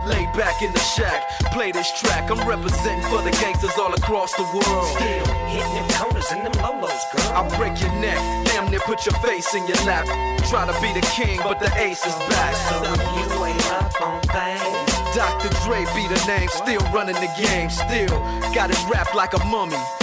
lay back in the shack, play this track. I'm representing for the gangsters all across the world. Still hitting them corners and them lolos, girl. I'll break your neck, damn near put your face in your lap. Try to be the king, but the ace is back. So you ain't up on things. Dr. Dre be the name, still running the game, still got it wrapped like a mummy.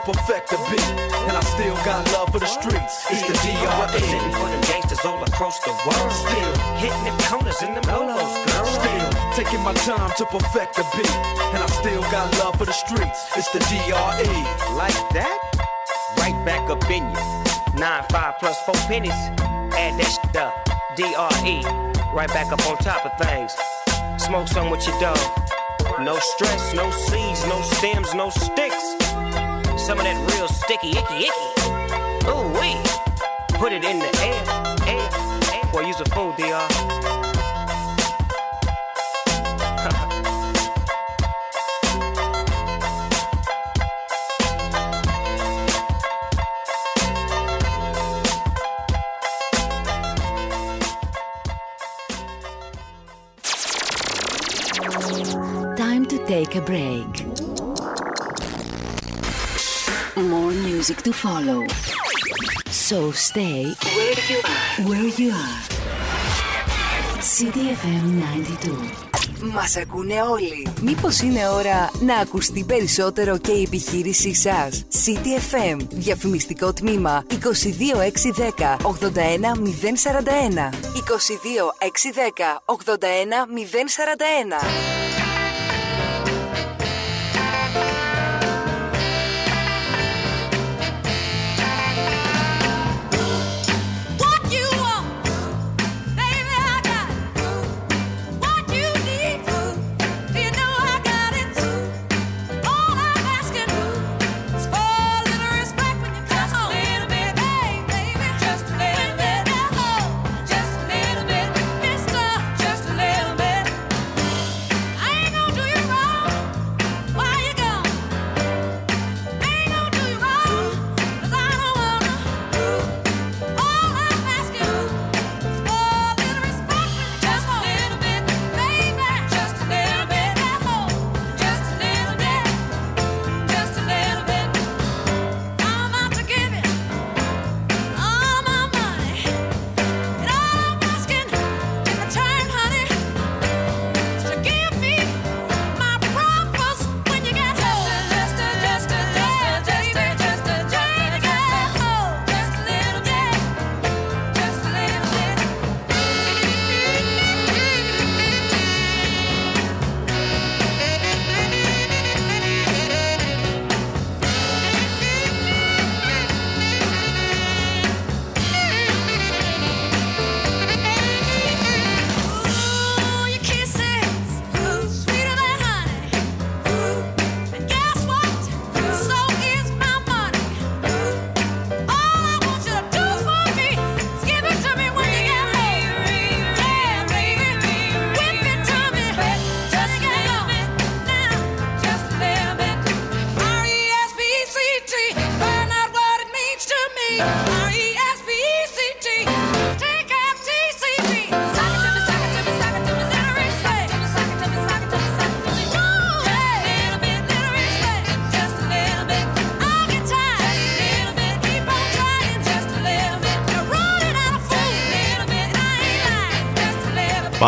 perfect the beat, and I still got love for the streets. It's the I'm representing DRE. for them gangsters all across the world. Still hitting them corners and them lolos, girl. Still taking my time to perfect the beat, and I still got love for the streets. It's the DRE. Like that? Right back up in you. Nine, five plus four pennies. Add that shit up. DRE. Right back up on top of things. Smoke some with your dog. No stress, no seeds, no stems, no sticks. Some of that real sticky, icky, icky. Ooh, wee. Put it in the air, air, air. Boy, use a fool, DR. Time to take a break. More music to follow. So stay where you are. Where you are. CDFM 92. Μας ακούνε όλοι. Μήπως είναι ώρα να ακουστεί περισσότερο και η επιχείρησή σας; CTFM. Διαφημιστικό τμήμα 22610 81041. 22610 81041.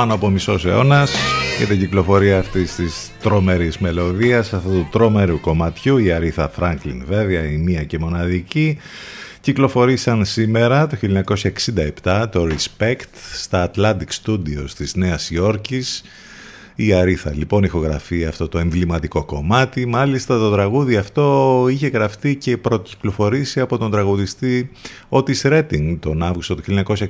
Πάνω από μισός αιώνας και την κυκλοφορία αυτής της τρόμερης μελωδίας αυτού του τρόμερου κομματιού η Αρίθα Φράγκλιν βέβαια η μία και μοναδική κυκλοφορήσαν σήμερα το 1967 το Respect στα Atlantic Studios της Νέας Υόρκης η Αρίθα λοιπόν ηχογραφεί αυτό το εμβληματικό κομμάτι. Μάλιστα το τραγούδι αυτό είχε γραφτεί και πρωτοκυκλοφορήσει από τον τραγουδιστή Otis Redding τον Αύγουστο του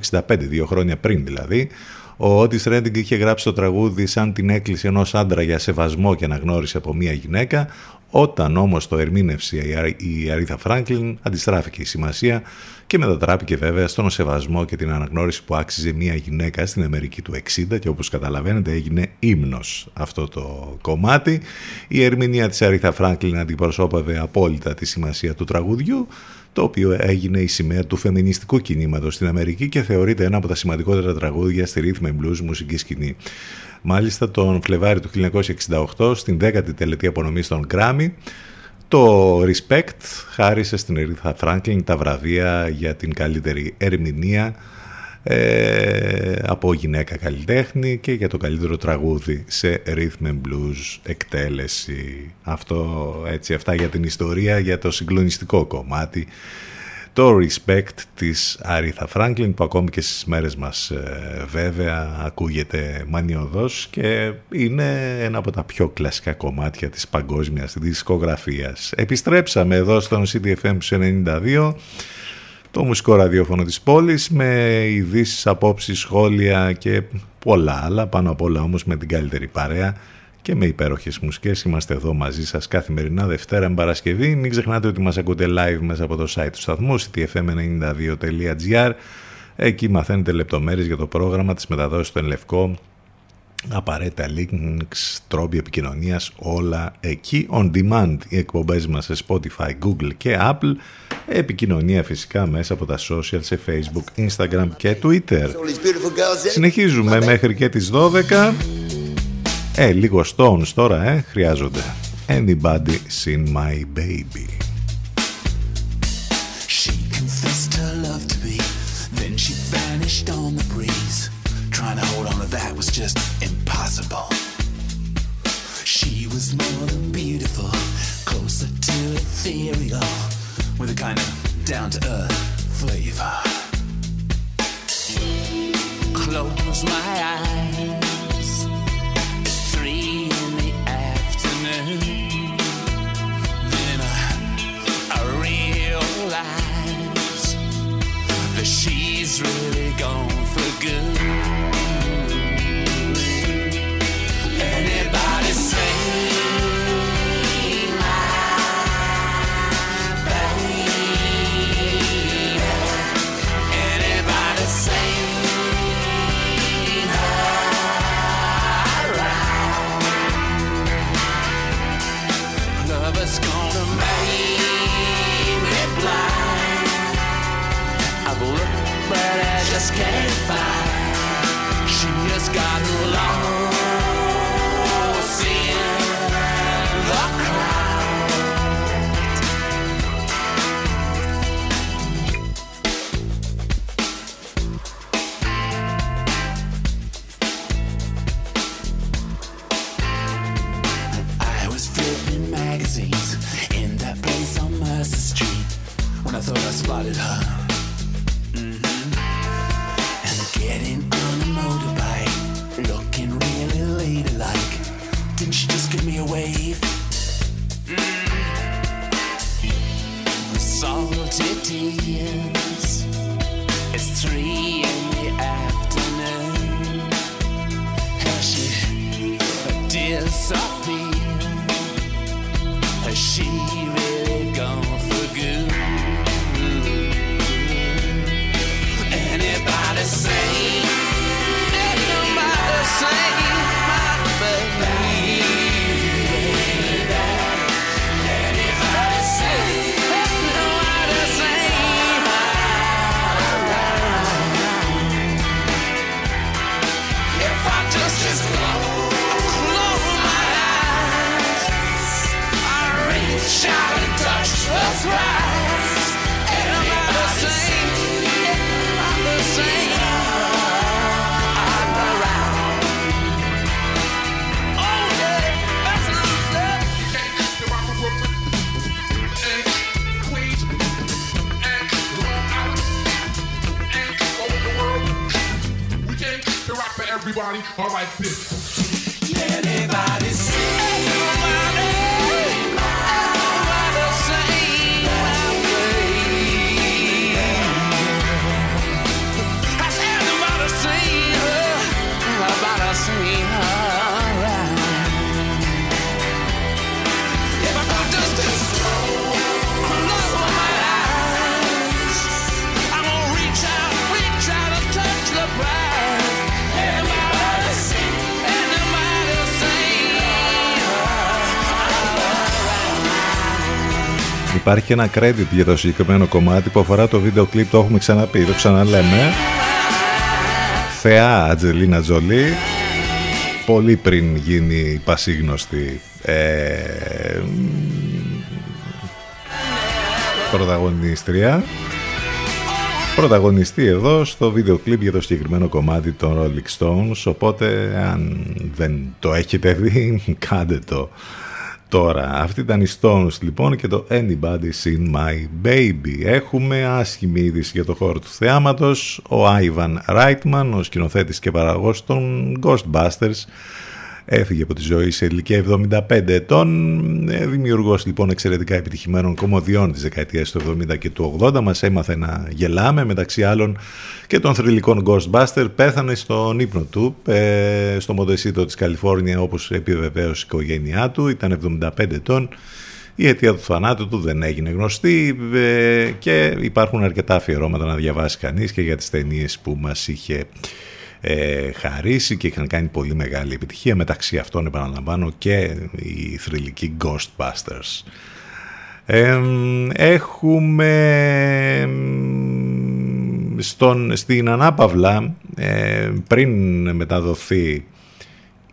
1965, δύο χρόνια πριν δηλαδή. Ο Otis Redding είχε γράψει το τραγούδι σαν την έκκληση ενός άντρα για σεβασμό και αναγνώριση από μια γυναίκα. Όταν όμως το ερμήνευσε η Αρίθα Φράγκλιν αντιστράφηκε η σημασία και μετατράπηκε βέβαια στον σεβασμό και την αναγνώριση που άξιζε μια γυναίκα στην Αμερική του 60 και όπως καταλαβαίνετε έγινε ύμνος αυτό το κομμάτι. Η ερμηνεία της Αρίθα Φράγκλιν αντιπροσώπευε απόλυτα τη σημασία του τραγουδιού το οποίο έγινε η σημαία του φεμινιστικού κινήματος στην Αμερική και θεωρείται ένα από τα σημαντικότερα τραγούδια στη rhythm and blues μουσική σκηνή. Μάλιστα τον Φλεβάρι του 1968 στην 10η τελετή απονομή των Grammy το Respect χάρισε στην Ερίθα Φράγκλιν τα βραβεία για την καλύτερη ερμηνεία ε, από γυναίκα καλλιτέχνη και για το καλύτερο τραγούδι σε rhythm and blues εκτέλεση. Αυτό έτσι, αυτά για την ιστορία, για το συγκλονιστικό κομμάτι το respect της Άριθα Φράγκλιν που ακόμη και στις μέρες μας ε, βέβαια ακούγεται μανιωδώς και είναι ένα από τα πιο κλασικά κομμάτια της παγκόσμιας δισκογραφίας. Επιστρέψαμε εδώ στον CDFM 92 το μουσικό ραδιόφωνο της πόλης με ειδήσεις, απόψεις, σχόλια και πολλά άλλα πάνω απ' όλα όμως με την καλύτερη παρέα και με υπέροχες μουσικές. Είμαστε εδώ μαζί σας καθημερινά Δευτέρα με Παρασκευή. Μην ξεχνάτε ότι μας ακούτε live μέσα από το site του σταθμού ctfm92.gr Εκεί μαθαίνετε λεπτομέρειες για το πρόγραμμα της μεταδόσης στο Ενλευκό απαραίτητα links, τρόποι επικοινωνίας, όλα εκεί on demand. Οι εκπομπές μας σε Spotify, Google και Apple. Επικοινωνία φυσικά μέσα από τα social σε Facebook, Instagram και Twitter. Συνεχίζουμε μέχρι και τις 12. Ε, λίγο Stones τώρα, ε, χρειάζονται. Anybody seen my baby. She confessed her love to me, then she vanished on the breeze. Trying to hold on to that was just impossible. She was more than beautiful, closer to ethereal, with a kind of down to earth flavor. Close my eyes. It's three in the afternoon. Then I, I realize that she's really gone for good. Can't Υπάρχει και ένα credit για το συγκεκριμένο κομμάτι που αφορά το βίντεο κλιπ, το έχουμε ξαναπεί, το ξαναλέμε. Θεά Ατζελίνα Τζολί, πολύ πριν γίνει πασίγνωστη ε, πρωταγωνίστρια. Πρωταγωνιστή εδώ στο βίντεο κλιπ για το συγκεκριμένο κομμάτι των Rolling Stones οπότε αν δεν το έχετε δει κάντε το τώρα. Αυτή ήταν η Stones λοιπόν και το Anybody's in My Baby. Έχουμε άσχημη είδηση για το χώρο του θεάματος. Ο Ivan Reitman, ο σκηνοθέτης και παραγωγός των Ghostbusters, έφυγε από τη ζωή σε ηλικία 75 ετών. Ε, δημιουργός λοιπόν εξαιρετικά επιτυχημένων κομμωδιών της δεκαετίας του 70 και του 80 μας έμαθε να γελάμε μεταξύ άλλων και των θρηλυκών Ghostbuster. Πέθανε στον ύπνο του ε, στο Μοντεσίτο της Καλιφόρνια όπως επιβεβαίωσε η οικογένειά του. Ήταν 75 ετών. Η αιτία του θανάτου του δεν έγινε γνωστή ε, και υπάρχουν αρκετά αφιερώματα να διαβάσει κανείς και για τις ταινίες που μας είχε ε, χαρίσει και είχαν κάνει πολύ μεγάλη επιτυχία μεταξύ αυτών επαναλαμβάνω και οι θρηλυκοί Ghostbusters. Ε, έχουμε στον, στην Ανάπαυλα ε, πριν μεταδοθεί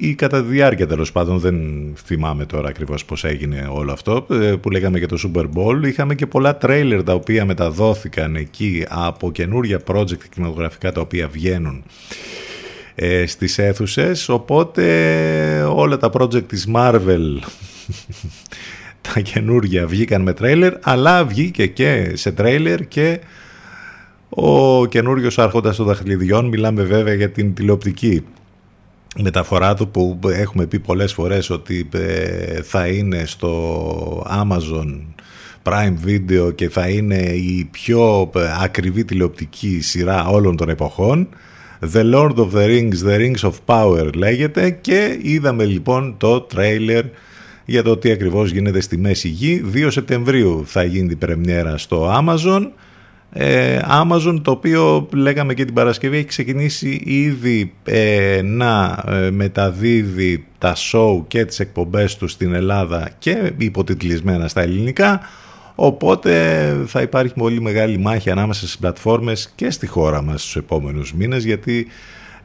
ή κατά τη διάρκεια τέλος πάντων, δεν θυμάμαι τώρα ακριβώς πώς έγινε όλο αυτό, ε, που λέγαμε για το Super Bowl, είχαμε και πολλά τρέιλερ τα οποία μεταδόθηκαν εκεί από καινούργια project κινηματογραφικά τα οποία βγαίνουν ε, στις αίθουσες, οπότε όλα τα project της Marvel (laughs) τα καινούργια βγήκαν με τρέιλερ, αλλά βγήκε και σε τρέιλερ και ο καινούριος άρχοντας των δαχτυλιδιών, μιλάμε βέβαια για την τηλεοπτική μεταφορά του που έχουμε πει πολλές φορές ότι ε, θα είναι στο Amazon Prime Video και θα είναι η πιο ε, ακριβή τηλεοπτική σειρά όλων των εποχών The Lord of the Rings, The Rings of Power λέγεται και είδαμε λοιπόν το τρέιλερ για το τι ακριβώς γίνεται στη Μέση Γη. 2 Σεπτεμβρίου θα γίνει την πρεμιέρα στο Amazon. ε, Amazon το οποίο λέγαμε και την Παρασκευή έχει ξεκινήσει ήδη ε, να ε, μεταδίδει τα show και τις εκπομπές του στην Ελλάδα και υποτιτλισμένα στα ελληνικά. Οπότε θα υπάρχει πολύ μεγάλη μάχη ανάμεσα στις πλατφόρμες και στη χώρα μας στους επόμενους μήνες γιατί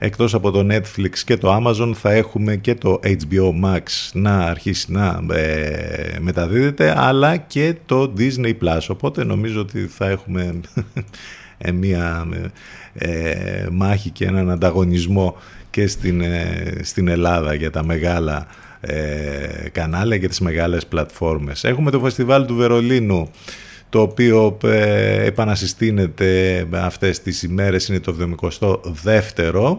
εκτός από το Netflix και το Amazon θα έχουμε και το HBO Max να αρχίσει να ε, μεταδίδεται αλλά και το Disney Plus οπότε νομίζω ότι θα έχουμε ε, μία ε, μάχη και έναν ανταγωνισμό και στην, στην Ελλάδα για τα μεγάλα κανάλια και τις μεγάλες πλατφόρμες. Έχουμε το φεστιβάλ του Βερολίνου το οποίο ε, επανασυστήνεται αυτές τις ημέρες, είναι το 72ο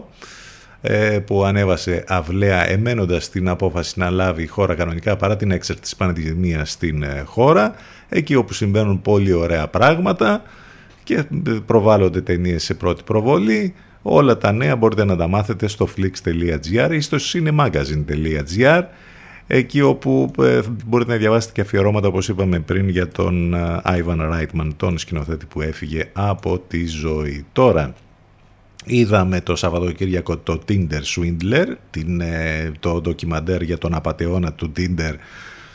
ε, που ανέβασε αυλαία εμένοντας την απόφαση να λάβει η χώρα κανονικά παρά την έξερτη της πανεπιστημίας στην ε, χώρα, εκεί όπου συμβαίνουν πολύ ωραία πράγματα και προβάλλονται ταινίες σε πρώτη προβολή. Όλα τα νέα μπορείτε να τα μάθετε στο flix.gr ή στο cinemagazine.gr εκεί όπου ε, μπορείτε να διαβάσετε και αφιερώματα όπως είπαμε πριν για τον Άιβαν ε, Ράιτμαν, τον σκηνοθέτη που έφυγε από τη ζωή. Τώρα, είδαμε το Σαββατοκύριακο το Tinder Swindler, την, ε, το ντοκιμαντέρ για τον απατεώνα του Tinder,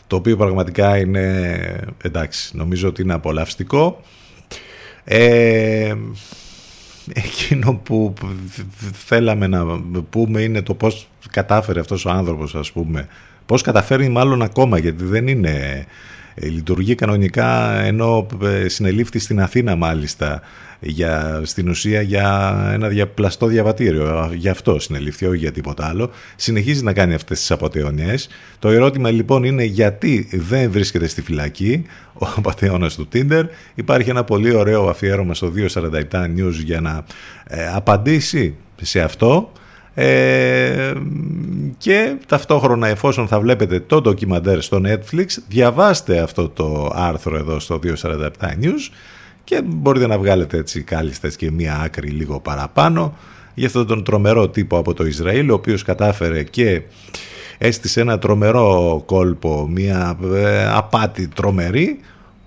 το οποίο πραγματικά είναι, εντάξει, νομίζω ότι είναι απολαυστικό. Ε, εκείνο που θέλαμε να πούμε είναι το πώς κατάφερε αυτός ο άνθρωπος ας πούμε Πώς καταφέρνει μάλλον ακόμα γιατί δεν είναι... Ε, λειτουργεί κανονικά ενώ ε, συνελήφθη στην Αθήνα μάλιστα για, στην ουσία για ένα διαπλαστό διαβατήριο. Γι' αυτό συνελήφθη, όχι για τίποτα άλλο. Συνεχίζει να κάνει αυτές τις απαταιωνιές. Το ερώτημα λοιπόν είναι γιατί δεν βρίσκεται στη φυλακή ο απαταιώνας του Tinder. Υπάρχει ένα πολύ ωραίο αφιέρωμα στο 247 News για να ε, απαντήσει σε αυτό Ε, και ταυτόχρονα εφόσον θα βλέπετε το ντοκιμαντέρ στο Netflix διαβάστε αυτό το άρθρο εδώ στο 247 News και μπορείτε να βγάλετε έτσι κάλλιστες και μία άκρη λίγο παραπάνω για αυτόν τον τρομερό τύπο από το Ισραήλ ο οποίος κατάφερε και έστησε ένα τρομερό κόλπο, μία ε, απάτη τρομερή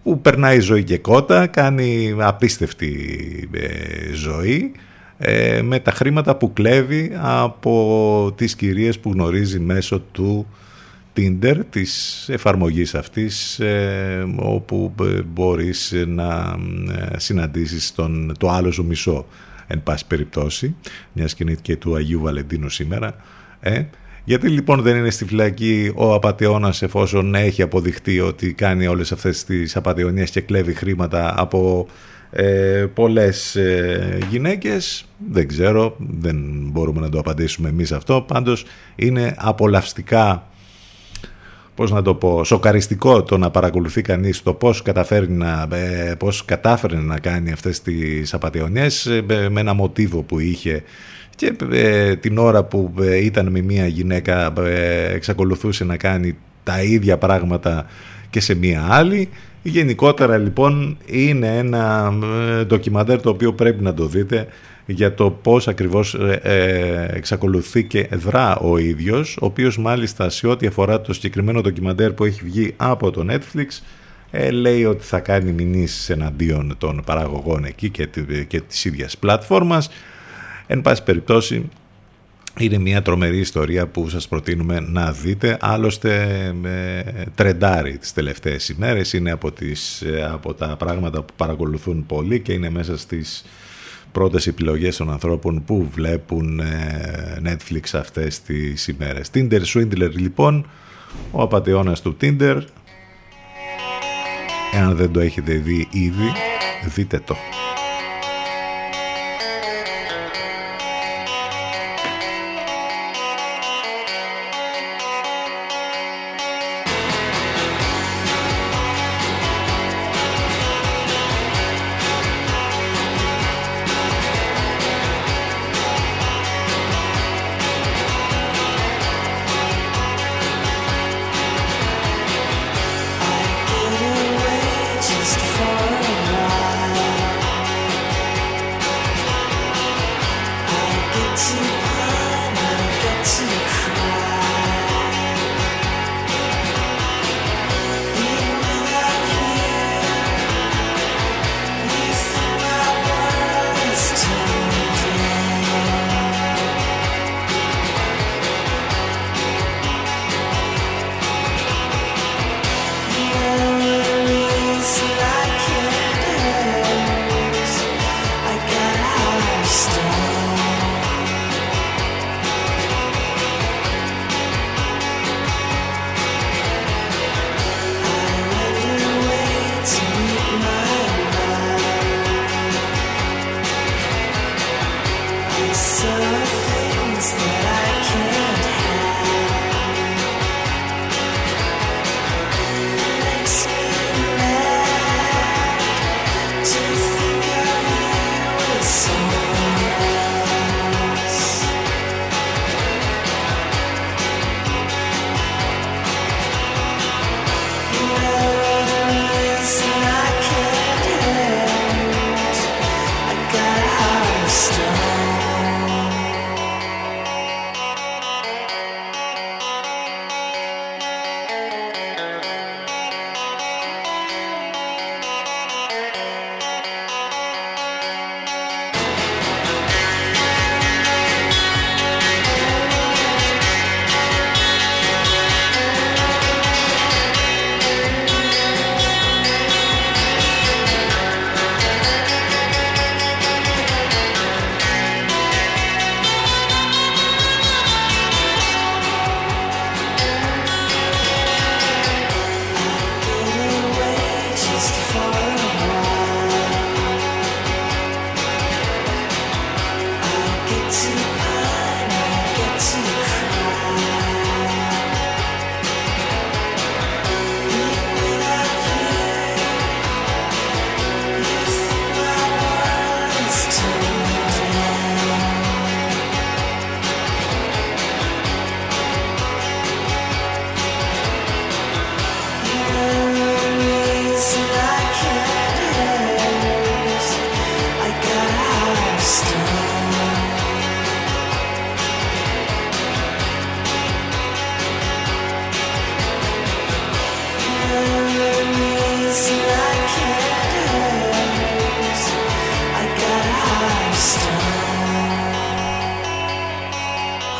που περνάει ζωή και κότα, κάνει απίστευτη ε, ζωή ε, με τα χρήματα που κλέβει από τις κυρίες που γνωρίζει μέσω του Tinder, της εφαρμογής αυτής όπου μπορείς να συναντήσεις τον, το άλλο σου μισό εν πάση περιπτώσει, μια σκηνή και του Αγίου Βαλεντίνου σήμερα. Ε, γιατί λοιπόν δεν είναι στη φυλακή ο απαταιώνας εφόσον έχει αποδειχτεί ότι κάνει όλες αυτές τις απαταιωνίες και κλέβει χρήματα από ε, πολλές ε, γυναίκες δεν ξέρω, δεν μπορούμε να το απαντήσουμε εμείς αυτό πάντως είναι απολαυστικά πώς να το πω, σοκαριστικό το να παρακολουθεί κανείς το πώς, καταφέρει να, ε, πώς κατάφερε να κάνει αυτές τις απαταιωνιές ε, με ένα μοτίβο που είχε και ε, την ώρα που ήταν με μια γυναίκα εξακολουθούσε να κάνει τα ίδια πράγματα και σε μια άλλη. Γενικότερα λοιπόν είναι ένα ντοκιμαντέρ το οποίο πρέπει να το δείτε για το πώς ακριβώς ε, ε, εξακολουθεί και δρά ο ίδιος, ο οποίος μάλιστα σε ό,τι αφορά το συγκεκριμένο ντοκιμαντέρ που έχει βγει από το Netflix, ε, λέει ότι θα κάνει μηνύσεις εναντίον των παραγωγών εκεί και, και της ίδιας πλατφόρμας. Εν πάση περιπτώσει, είναι μια τρομερή ιστορία που σας προτείνουμε να δείτε. Άλλωστε με τρεντάρι τις τελευταίες ημέρες. Είναι από, τις, από τα πράγματα που παρακολουθούν πολύ και είναι μέσα στις πρώτες επιλογές των ανθρώπων που βλέπουν ε, Netflix αυτές τις ημέρες. Tinder Swindler λοιπόν, ο απαταιώνας του Tinder. Εάν δεν το έχετε δει ήδη, δείτε το.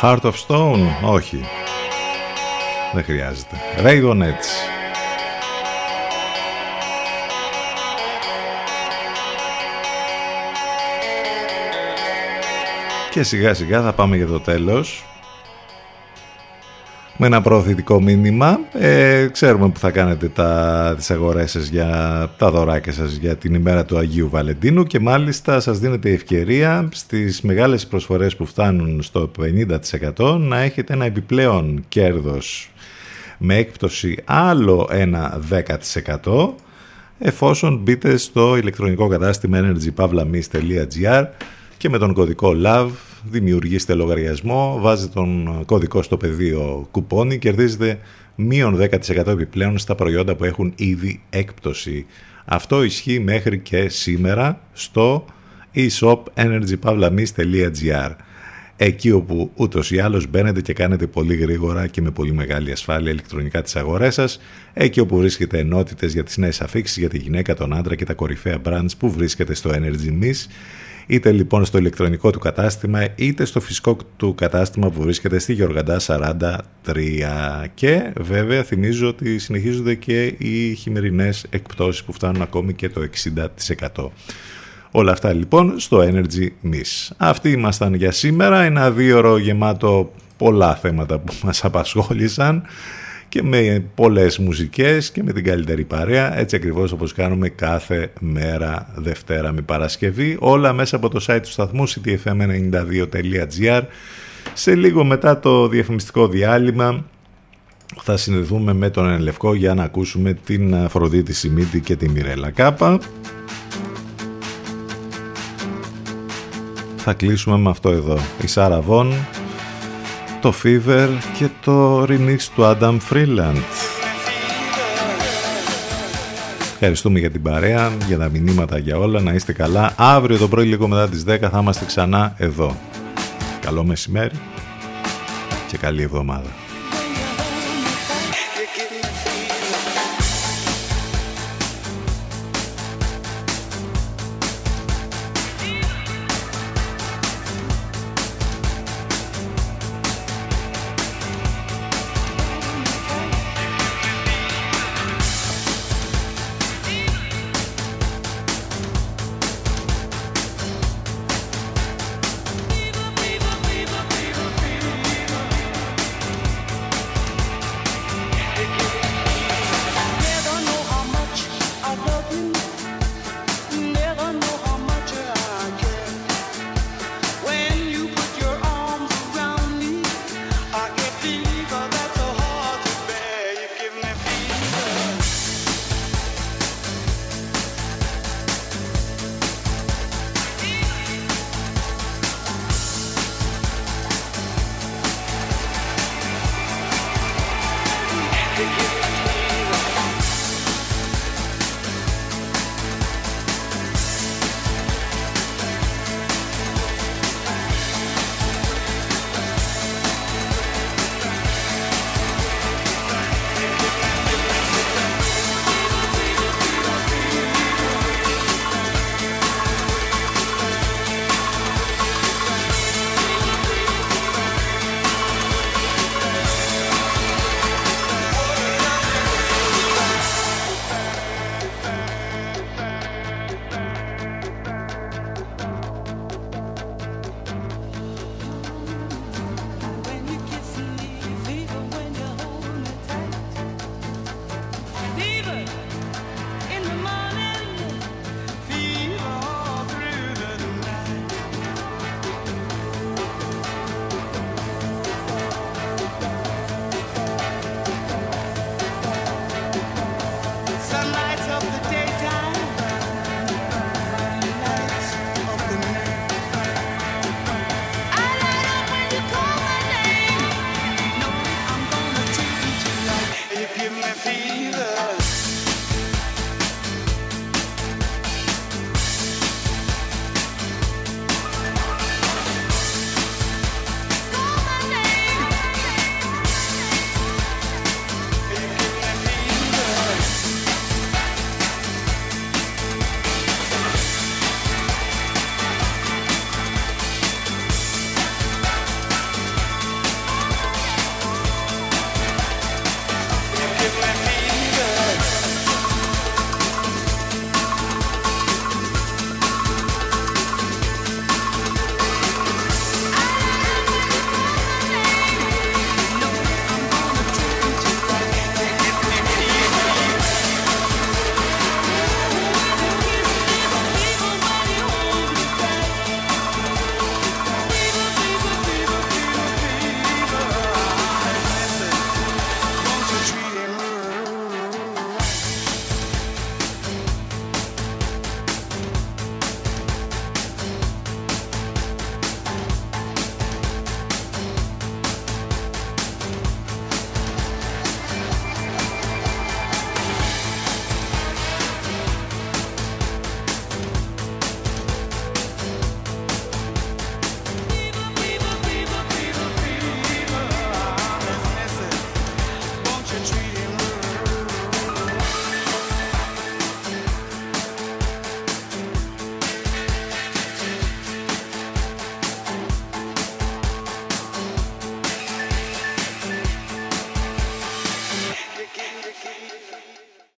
Heart of Stone, όχι. Δεν χρειάζεται. Radioheads. Και σιγά σιγά θα πάμε για το τέλος με ένα προωθητικό μήνυμα. Ε, ξέρουμε που θα κάνετε τα, τις αγορές σας για τα δωράκια σας για την ημέρα του Αγίου Βαλεντίνου και μάλιστα σας δίνετε ευκαιρία στις μεγάλες προσφορές που φτάνουν στο 50% να έχετε ένα επιπλέον κέρδος με έκπτωση άλλο ένα 10% εφόσον μπείτε στο ηλεκτρονικό κατάστημα energypavlamis.gr και με τον κωδικό LOVE δημιουργήστε λογαριασμό, βάζετε τον κωδικό στο πεδίο κουπόνι, κερδίζετε μείον 10% επιπλέον στα προϊόντα που έχουν ήδη έκπτωση. Αυτό ισχύει μέχρι και σήμερα στο e-shop energypavlamis.gr εκεί όπου ούτως ή άλλως μπαίνετε και κάνετε πολύ γρήγορα και με πολύ μεγάλη ασφάλεια ηλεκτρονικά τις αγορές σας, εκεί όπου βρίσκεται ενότητες για τις νέες αφήξεις για τη γυναίκα, τον άντρα και τα κορυφαία brands που βρίσκεται στο Energy Miss, είτε λοιπόν στο ηλεκτρονικό του κατάστημα είτε στο φυσικό του κατάστημα που βρίσκεται στη Γεωργαντά 43 και βέβαια θυμίζω ότι συνεχίζονται και οι χειμερινές εκπτώσεις που φτάνουν ακόμη και το 60%. Όλα αυτά λοιπόν στο Energy Miss. Αυτοί ήμασταν για σήμερα, ένα δύο γεμάτο πολλά θέματα που μας απασχόλησαν και με πολλές μουσικές και με την καλύτερη παρέα, έτσι ακριβώς όπως κάνουμε κάθε μέρα Δευτέρα με Παρασκευή, όλα μέσα από το site του σταθμού ctfm92.gr. Σε λίγο μετά το διαφημιστικό διάλειμμα θα συνδεθούμε με τον Ενλευκό για να ακούσουμε την Αφροδίτη Σιμίτη και τη Μιρέλα Κάπα. Θα κλείσουμε με αυτό εδώ. Η Σάρα Βον το Fever και το remix του Adam Freeland. Ευχαριστούμε για την παρέα, για τα μηνύματα, για όλα. Να είστε καλά. Αύριο το πρωί λίγο μετά τις 10 θα είμαστε ξανά εδώ. Καλό μεσημέρι και καλή εβδομάδα.